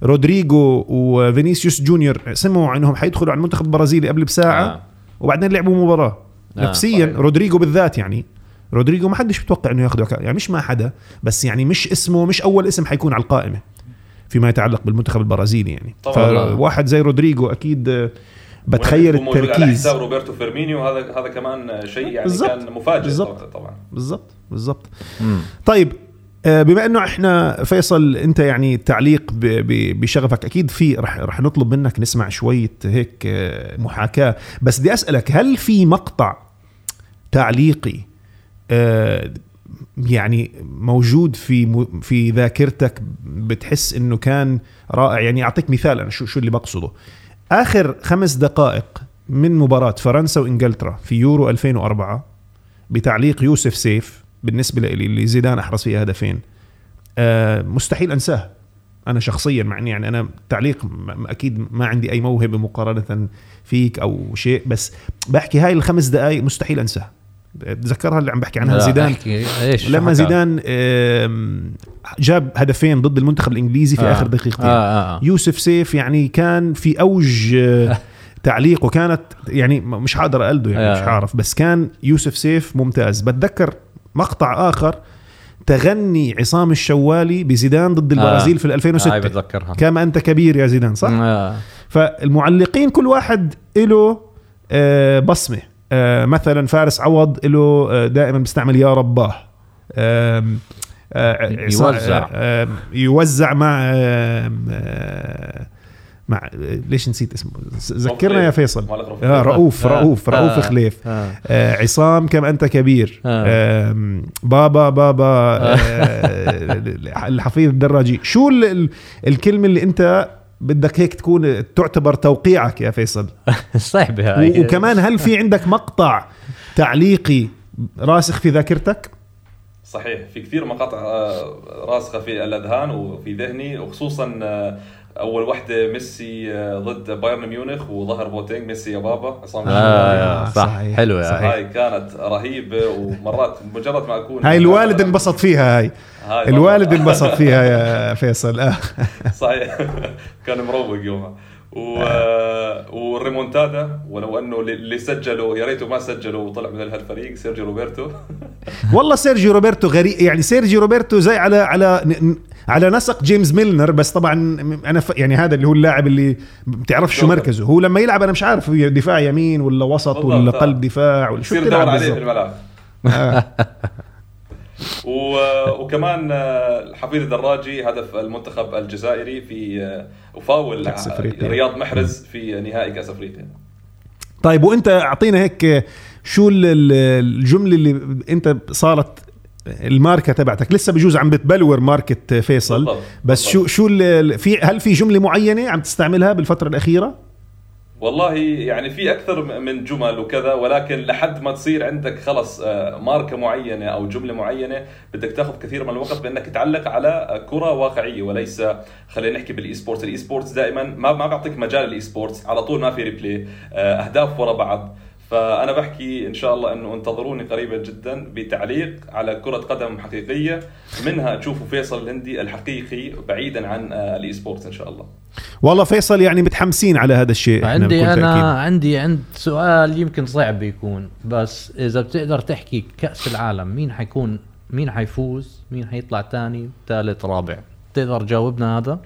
رودريجو وفينيسيوس جونيور سمعوا إنهم حيدخلوا على المنتخب البرازيلي قبل بساعة آه. وبعدين لعبوا مباراة. آه. نفسيا صحيح. رودريجو بالذات يعني رودريجو ما حدش بتوقع إنه ياخذه يعني مش ما حدا بس يعني مش اسمه مش أول اسم حيكون على القائمة. فيما يتعلق بالمنتخب البرازيلي يعني. فواحد زي رودريجو أكيد بتخيل التركيز على
حساب روبرتو فيرمينيو. هذا هذا كمان شيء يعني بالزبط. كان مفاجئ بالزبط. طبعا.
بالضبط. بالضبط. طيب آه، بما إنه إحنا فيصل أنت يعني تعليق بشغفك أكيد في رح رح نطلب منك نسمع شوية هيك آه، محاكاة. بس بدي أسألك هل في مقطع تعليقي آه، يعني موجود في في ذاكرتك بتحس إنه كان رائع. يعني أعطيك مثال أنا شو شو اللي بقصده. آخر خمس دقائق من مباراة فرنسا وإنجلترا في يورو 2004 بتعليق يوسف سيف بالنسبة لي اللي زيدان أحرز فيها هدفين آه مستحيل أنساه أنا شخصيا مع إني يعني أنا تعليق أكيد ما عندي أي موهبة مقارنة فيك أو شيء بس بحكي هاي الخمس دقائق مستحيل انساها تذكرها اللي عم بحكي عنها زيدان إيش لما زيدان جاب هدفين ضد المنتخب الإنجليزي في آه. آخر دقيقتين آه آه. آه. يوسف سيف يعني كان في أوج آه، تعليقه كانت يعني مش حقدر اقلده يعني آه. مش حعرف بس كان يوسف سيف ممتاز بتذكر مقطع آخر تغني عصام الشوالي بزيدان ضد البرازيل في
هاي
2006
بتذكرها
كما أنت كبير يا زيدان صح
آه.
فالمعلقين كل واحد له آه، بصمة آه، مثلا فارس عوض له آه، دائما بيستعمل يا رباه آه،
يوزع.
آه، يوزع مع آه، مع ليش نسيت اسمه ذكرنا يا فيصل
معلق رؤوف.
آه رؤوف
آه.
رؤوف رؤوف
آه.
خليف
آه.
آه عصام كم أنت كبير
آه.
آم، بابا بابا آه الحفيظ الدراجي شو ال- ال- الكلمة اللي أنت بدك هيك تكون تعتبر توقيعك يا فيصل
صعبة هاي
وكمان هل في عندك مقطع تعليقي راسخ في ذاكرتك
صحيح في كثير مقاطع آه، راسخة في الأذهان وفي ذهني وخصوصا آه، أول واحدة ميسي آه، ضد بايرن ميونخ وظهر بواتينج ميسي يا بابا عصام
آه. صح
صحيح.
حلوة
صحيح.
هاي
كانت رهيبة ومرات مجرد ما أكون
هاي الوالد انبسط فيها هاي الوالد. انبسط فيها يا فيصل آه.
صحيح كان مروق يومها و... والريمونتادا ولو أنه اللي سجلوا يا ريته ما سجلوا وطلع من هالفريق سيرجيو روبرتو
والله سيرجيو روبرتو غريب يعني سيرجيو روبرتو زي على على على نسق جيمس ميلنر بس طبعا أنا ف يعني هذا اللي هو اللاعب اللي بتعرفش شو. مركزه هو لما يلعب أنا مش عارف دفاع يمين ولا وسط. ولا قلب دفاع ولا شو بتلعب
عليه في الملعب
آه.
وكمان آه، حفيظ الدراجي هدف المنتخب الجزائري في آه، وفاول. رياض محرز في نهائي كأس أفريقيا
طيب وأنت أعطينا هيك شو ال- ال- الجملة اللي أنت صارت الماركة تبعتك لسه بجوز عم بتبلور ماركة فيصل. بس. شو شو في هل في جملة معينة عم تستعملها بالفترة الأخيرة
والله يعني في أكثر من جمل وكذا ولكن لحد ما تصير عندك خلص آه، ماركة معينة أو جملة معينة بدك تاخذ كثير من الوقت بأنك تعلق على كرة واقعية وليس خلينا نحكي بال e-sports ال e-sports دائما ما ما بيعطيك مجال ال e-sports على طول ما في replay آه، أهداف ورا بعض. فأنا بحكي إن شاء الله إنه انتظروني قريبا جدا بتعليق على كرة قدم حقيقية منها تشوفوا فيصل الهندي الحقيقي بعيدا عن آه، ال e-sports إن شاء الله
والله فيصل يعني متحمسين على هذا الشيء
عندي أنا
تأكيد.
عندي عند سؤال يمكن صعب يكون بس إذا بتقدر تحكي كأس العالم مين حيكون مين حيفوز مين حيطلع ثاني ثالث رابع تقدر تجاوبنا هذا.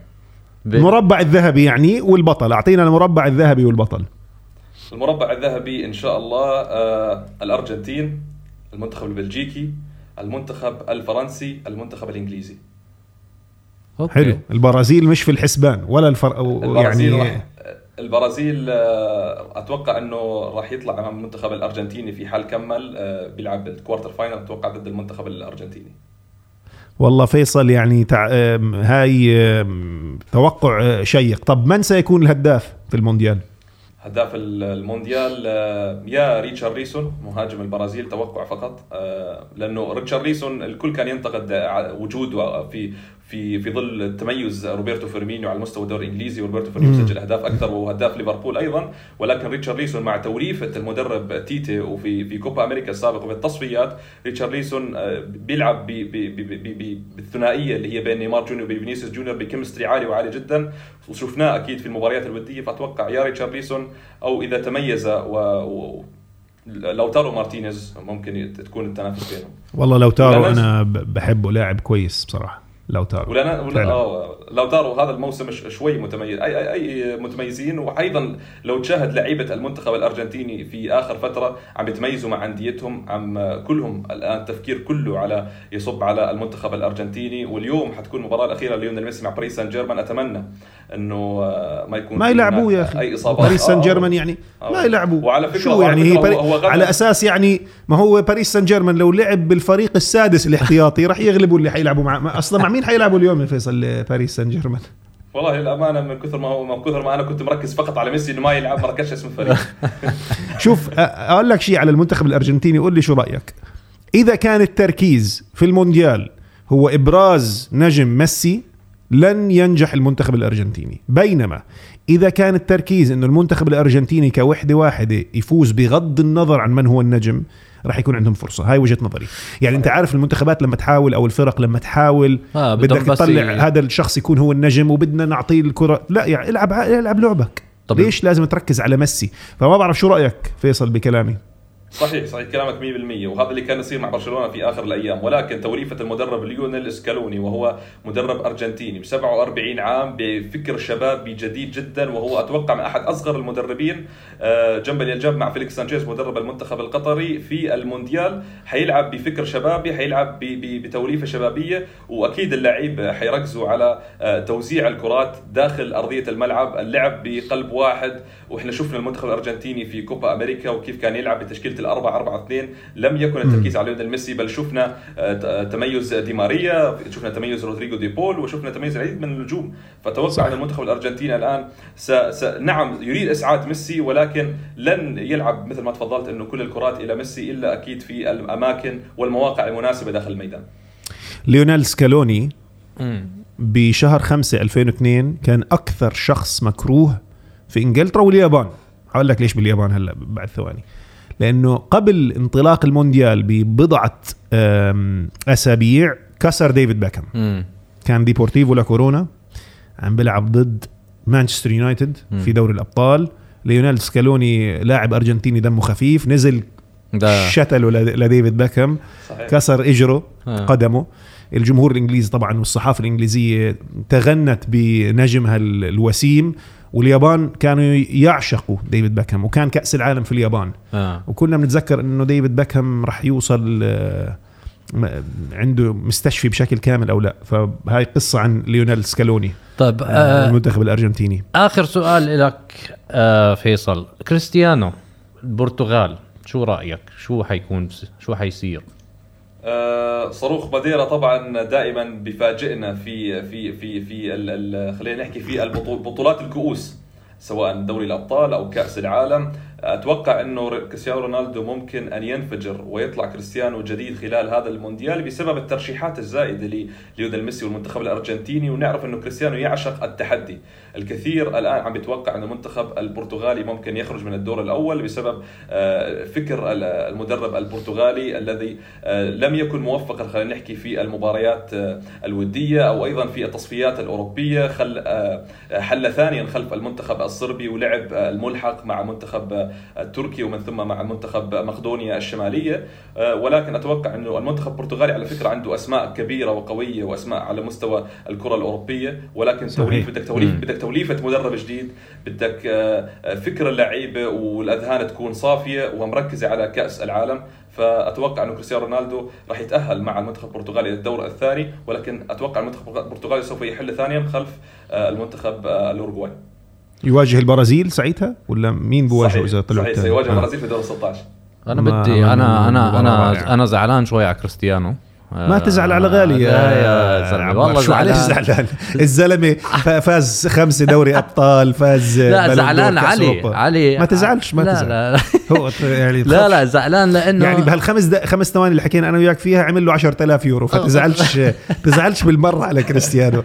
المربع الذهبي يعني والبطل أعطينا المربع الذهبي والبطل
المربع الذهبي إن شاء الله آه الأرجنتين المنتخب البلجيكي المنتخب الفرنسي المنتخب الإنجليزي.
okay.
حلو. البرازيل مش في الحسبان ولا الفرق
البرازيل
يعني
راح البرازيل آه، أتوقع إنه راح يطلع أمام المنتخب الأرجنتيني في حال كمل آه، بيلعب ال quarter final أتوقع ضد المنتخب الأرجنتيني.
والله فيصل يعني تع... هاي توقع آه، شيق. طب من سيكون الهداف في المونديال؟
هداف ال- المونديال آه، يا ريتشارليسون مهاجم البرازيل توقع فقط آه، لأنه ريتشارليسون الكل كان ينتقد آه، وجوده في في في ظل تميز روبرتو فيرمينيو على مستوى الدوري الإنجليزي وروبرتو فيرمينيو سجل أهداف أكثر وهو هداف ليفربول أيضا ولكن ريتشارليسون مع توليفه المدرب تيتي وفي في كوبا أمريكا السابق وفي التصفيات ريتشارليسون آه، بيلعب ب- ب- ب- ب- ب- بالثنائية اللي هي بين نيمار جونيور وفينيسيوس جونيور ب chemistry عالي وعالي جدا وشفناه أكيد في المباريات الودية فأتوقع يا ريتشارليسون أو إذا تميز و, و... لاوتارو مارتينيز ممكن تكون التنافس بينهم.
والله لاوتارو أنا بحبه لاعب كويس بصراحة. لاوتارو
ولا ولا. آه لاوتارو هذا الموسم شوي متميز. اي اي, أي متميزين وأيضا لو تشاهد لعيبة المنتخب الأرجنتيني في آخر فترة عم يتميزوا مع أنديتهم عم كلهم الآن التفكير كله على يصب على المنتخب الأرجنتيني واليوم حتكون المباراة الأخيرة ليونيل ميسي مع باريس سان جيرمان. أتمنى إنه آه، ما يكون
ما يلعبوه يا أخي.
أي اصابات
باريس سان
آه،
جيرمان يعني
آه.
ما يلعبوا
وعلى فكرة-
شو يعني؟ هي باري...
هو-
على أساس يعني ما هو باريس سان جيرمان لو لعب بالفريق السادس الاحتياطي راح يغلبوا اللي حيلعبوا مع أصلا مع مين حيلعبوا اليوم يا فيصل باريس سان جيرمان
والله الامانه من كثر ما هو من كثر ما أنا كنت مركز فقط على ميسي إنه ما يلعب ما ركزش اسم الفريق.
شوف أقول لك شيء على المنتخب الأرجنتيني قول لي شو رأيك. إذا كان التركيز في المونديال هو إبراز نجم ميسي لن ينجح المنتخب الأرجنتيني. بينما إذا كان التركيز إنه المنتخب الأرجنتيني كوحدة واحدة يفوز بغض النظر عن من هو النجم راح يكون عندهم فرصة. هاي وجهة نظري. يعني أنت عارف المنتخبات لما تحاول أو الفرق لما تحاول
آه
بدك تطلع
ي-
هذا الشخص يكون هو النجم وبدنا نعطيه الكرة. لا يعني العب العب لعبك.
طب-
ليش لازم تركز على ميسي؟ فما بعرف شو رأيك فيصل بكلامي؟
صحيح صحيح كلامك 100% وهذا اللي كان يصير مع برشلونة في آخر الأيام. ولكن توليفة المدرب ليونيل سكالوني وهو مدرب أرجنتيني ب 47 عام بفكر شبابي جديد جدا وهو أتوقع من أحد أصغر المدربين آه، جنب مع فيليكس سانشيز مدرب المنتخب القطري في المونديال. حيلعب بفكر شبابي حيلعب بتوليفة شبابية وأكيد اللعيب حيركزوا على آه، توزيع الكرات داخل أرضية الملعب. اللعب بقلب واحد وإحنا شفنا المنتخب الأرجنتيني في كوبا أمريكا وكيف كان يلعب بتشكيلة الأربعة أربعة اثنين لم يكن التركيز على ليونيل ميسي بل شفنا آه، تميز دي ماريا شفنا تميز رودريجو دي بول وشفنا تميز العديد من النجوم. فتوقع إن المنتخب الأرجنتيني الآن س... س... نعم يريد إسعاد ميسي ولكن لن يلعب مثل ما تفضلت إنه كل الكرات إلى ميسي إلا أكيد في الأماكن والمواقع المناسبة داخل الميدان.
ليونيل سكالوني بشهر 5 2002 كان أكثر شخص مكروه في إنجلترا واليابان. هقول لك ليش باليابان هلا بعد ثواني. لأنه قبل انطلاق المونديال ببضعة أسابيع كسر ديفيد بيكهام كان ديبورتيفو لا عم بيلعب ضد مانشستر يونايتد في دوري الأبطال. ليونيل سكالوني لاعب أرجنتيني دمه خفيف نزل شتله لديفيد بيكهام كسر إجره آه. قدمه. الجمهور الإنجليزي طبعا والصحافة الإنجليزية تغنت بنجمها الوسيم. واليابان كانوا يعشقوا ديفيد بيكهام وكان كأس العالم في اليابان. آه. وكلنا بنتذكر إنه ديفيد بيكهام راح يوصل آه، عنده مستشفي بشكل كامل أو لا. فهاي قصة عن ليونيل سكالوني
طيب
آه المنتخب الأرجنتيني.
آخر سؤال لك آه فيصل. كريستيانو البرتغال شو رأيك؟ شو حيكون؟ شو حيصير؟
آه، صاروخ باديرا طبعا دائما بفاجئنا في في في في خلينا نحكي في البطولات الكؤوس سواء دوري الأبطال أو كأس العالم. أتوقع إنه كريستيانو رونالدو ممكن أن ينفجر ويطلع كريستيانو جديد خلال هذا المونديال بسبب الترشيحات الزائدة ليودل ميسي والمنتخب الأرجنتيني ونعرف إنه كريستيانو يعشق التحدي. الكثير الآن عم يتوقع ان المنتخب البرتغالي ممكن يخرج من الدور الأول بسبب آه، فكر المدرب البرتغالي الذي آه، لم يكن موفقا خلينا نحكي في المباريات آه، الودية أو أيضا في التصفيات الأوروبية خل حل ثانيا خلف المنتخب الصربي ولعب الملحق مع منتخب التركي ومن ثم مع منتخب مقدونيا الشمالية. آه، ولكن أتوقع إنه المنتخب البرتغالي على فكرة عنده أسماء كبيرة وقوية وأسماء على مستوى الكرة الأوروبية. ولكن توليف بدك توليف بدك توليفة مدرب جديد. بدك آه، فكر اللعيبة والأذهان تكون صافية ومركزة على كأس العالم. فأتوقع إنه كريستيانو رونالدو راح يتأهل مع المنتخب البرتغالي للدور الثاني. ولكن أتوقع المنتخب البرتغالي سوف يحل ثانيا خلف آه، المنتخب الأوروجواي
يواجه البرازيل ساعتها ولا مين بواجهه
إذا طلعوا صحيح سيواجه البرازيل في دور 16
أنا بدي أنا أنا أنا أنا زعلان شوي على كريستيانو.
ما تزعل على غالي يا, يا زلمة. والله شو عليش زعلان؟ الزلمة فاز خمسه دوري أبطال فاز
لا زعلان علي. علي
ما تزعلش ما لا تزعل. لا لا.
هو يعني لا لا زعلان لأنه
يعني بهالخمس خمس ثواني اللي حكينا أنا وياك فيها عمل له 10000 يورو. فتزعلش تزعلش بالمرة على كريستيانو.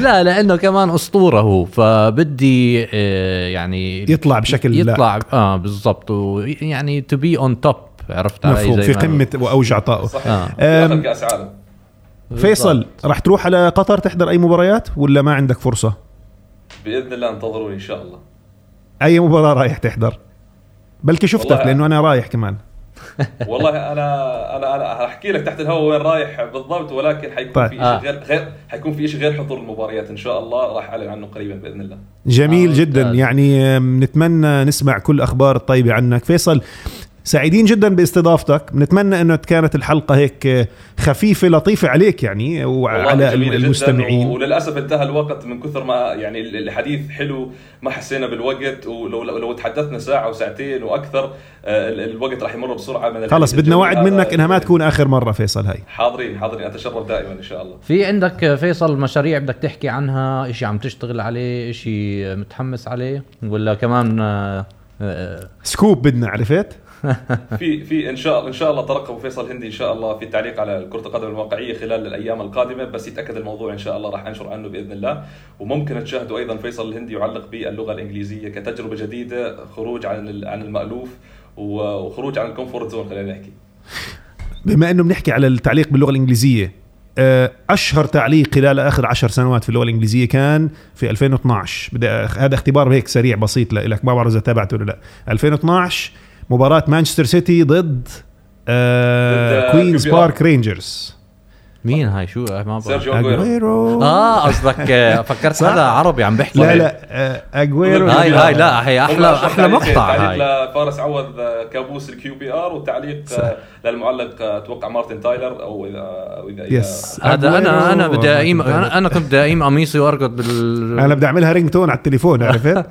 لا لأنه كمان أسطورة هو. فبدي آه، يعني
يطلع بشكل
يطلع آه بالضبط. ويعني to be on top عرفت علي
مفهوم في قمة واوج عطائه
صحيح. آه. كأس عالم.
فيصل راح تروح على قطر تحضر أي مباريات ولا ما عندك فرصة؟
بإذن الله انتظروني إن شاء الله.
أي مباراة رايح تحضر؟ بلكي شفتك لأنه أنا رايح كمان.
والله أنا أنا أنا أحكي لك تحت الهواء وين رايح بالضبط ولكن حيكون طيب. في شيء آه. غير غير حيكون في شيء غير حضور المباريات إن شاء الله راح أعلن عنه قريبا بإذن الله.
جميل آه جدا. يعني نتمنى نسمع كل أخبار الطيبة عنك. فيصل سعيدين جدا باستضافتك. بنتمنى إنه كانت الحلقة هيك خفيفة لطيفة عليك يعني وعلى المستمعين.
وللأسف انتهى الوقت من كثر ما يعني الحديث حلو ما حسينا بالوقت ولو لو تحدثنا ساعة وساعتين وأكثر آه، الوقت راح يمر بسرعة من
خلص بدنا وعد منك إنها ما تكون آخر مرة فيصل هاي.
حاضرين حاضرين. أتشرف دائما إن شاء الله.
في عندك فيصل مشاريع بدك تحكي عنها؟ شيء عم تشتغل عليه؟ شيء متحمس عليه؟ ولا كمان آه،
آه، سكوب بدنا عرفت؟
في في إن شاء الله إن شاء الله ترقبوا فيصل هندي إن شاء الله في التعليق على كرة القدم الواقعية خلال الأيام القادمة. بس يتأكد الموضوع إن شاء الله راح أنشر عنه بإذن الله. وممكن تشاهدوا أيضا فيصل الهندي يعلق باللغة الإنجليزية كتجربة جديدة خروج عن عن المألوف وخروج عن ال comfort zone خلينا نحكي.
بما إنه بنحكي على التعليق باللغة الإنجليزية آه، أشهر تعليق خلال آخر عشر سنوات في اللغة الإنجليزية كان في 2012 بدي هذا اختبار هيك سريع بسيط لك ما بعرف إذا تابعته ولا لا. 2012 مباراة مانشستر سيتي ضد آه كوينز. بارك رينجرز
مين هاي؟ شو؟ ما بعرف.
سيرجيو اجويرو
آه قصدك آه، فكرت. هذا عربي عم بحكي
لا لا آه اجويرو
هاي هاي لا هي
أحلى
أحلى
تعليق-
مقطع
تعليق
هاي
لفارس عوض آه، كابوس ال QPR والتعليق آه، للمعلق آه، أتوقع مارتن تايلر أو اذا اذا
yes.
هذا أنا
أنا
بدي
أقيم
أنا أنا كنت بدي أقيم قميصي وأرقد بال
أنا بدي أعملها ringtone على التليفون عرفت؟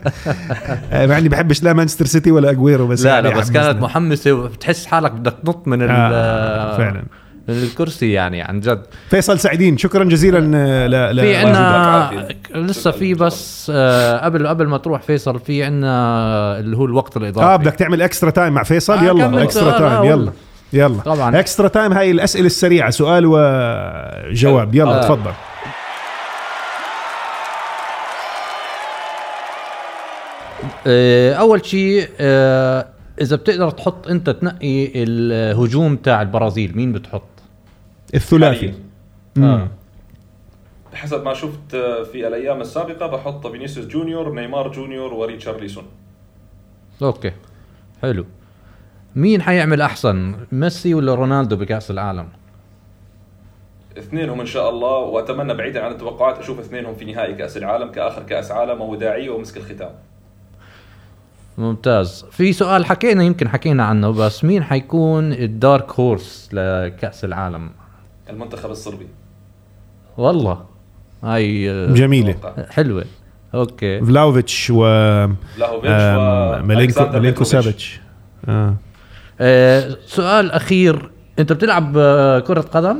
آه، مع إني بحبش لا مانشستر سيتي ولا اجويرو بس
لا
يعني
لا بس
حمسنا.
كانت محمسة وبتحس حالك بدك تنط من ال
آه، فعلا.
الكرسي يعني عن جد
فيصل سعيدين شكرا جزيلا آه، ل
في عنا
العافية.
لسه في. بس آه، قبل قبل ما تروح فيصل في عنا اللي هو الوقت الإضافي
آه بدك تعمل extra time مع فيصل
آه،
يلا
extra
time
آه،
يلا. يلا
طبعاً.
extra time هاي الأسئلة السريعة سؤال وجواب يلا
آه.
تفضل
آه، أول شيء آه، إذا بتقدر تحط أنت تنقي الهجوم تاع البرازيل مين بتحط
الثلاثي.
آه.
حسب ما شفت آه، في الأيام السابقة بحط فينيسيوس جونيور نيمار جونيور وريتشارليسون
okay. حلو. مين حيعمل أحسن ميسي ولا رونالدو بكأس العالم؟
اثنينهم إن شاء الله وأتمنى بعيدا عن التوقعات أشوف اثنينهم في نهائي كأس العالم كآخر كأس عالم وداعيه ومسك الختام.
ممتاز. في سؤال حكينا يمكن حكينا عنه بس مين حيكون ال dark horse لكأس العالم؟
المنتخب الصربي.
والله. هاي آه،
جميلة.
أتوقع.
حلوة. okay.
فلاوفيتش
فلاهوفيتش
آم، ميلينكو ميلينكو. سافيتش. آه.
آه سؤال أخير. أنت بتلعب آه، كرة قدم؟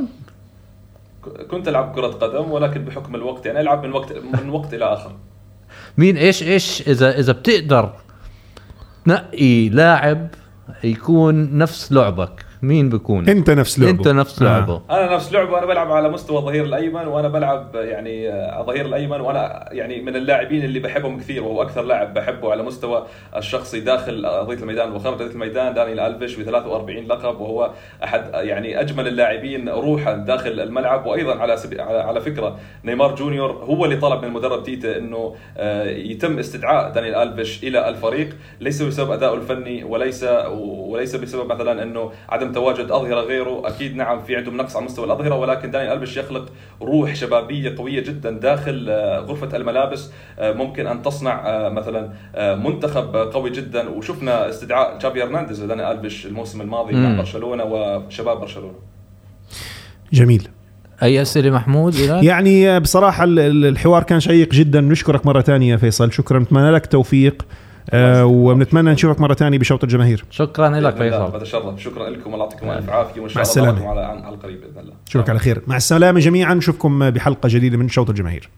كنت ألعب كرة قدم ولكن بحكم الوقت يعني ألعب من وقت من وقت إلى آخر.
مين إيش إيش إذا إذا بتقدر تنقي لاعب يكون نفس لعبك؟ مين بيكون؟
انت نفس لعبه.
انت نفس
آه.
لعبه.
أنا نفس لعبه أنا بلعب على مستوى الظهير الأيمن وأنا بلعب يعني آه، الظهير الأيمن وأنا يعني من اللاعبين اللي بحبهم كثير وهو أكثر لاعب بحبه على مستوى الشخصي داخل ارضيه الميدان وخارج ارضيه الميدان. دانيال ألفيش ب 43 لقب وهو أحد يعني أجمل اللاعبين روحا داخل الملعب. وأيضا على سب... على على فكرة نيمار جونيور هو اللي طلب من المدرب تيتا إنه آه، يتم استدعاء دانيال ألفيش إلى الفريق ليس بسبب ادائه الفني وليس وليس بسبب مثلا إنه عدم تواجد أظهرة غيره. أكيد نعم في عندهم نقص على مستوى الأظهرة ولكن دانيال الفيش يخلق روح شبابية قوية جدا داخل آه، غرفة الملابس. آه، ممكن أن تصنع آه، مثلا منتخب قوي جدا. وشفنا استدعاء تشافي هرنانديز لدانيال الفيش الموسم الماضي. مع برشلونة وشباب برشلونة.
جميل.
أي أسئلة محمود؟
يعني بصراحة ال- ال- الحوار كان شيق جدا. نشكرك مرة ثانية فيصل. شكرا. نتمنى لك توفيق. آه ونتمنى نشوفك مرة ثانية بشوط الجماهير.
شكرا لك فيصل.
بتشرف شكرا لكم الله يعطيكم ألف عافية وإن
مع
شاء الله
السلامة.
نراكم على القريب بإذن الله.
نشوفك على خير. مع السلامة جميعا. نشوفكم بحلقة جديدة من شوط الجماهير.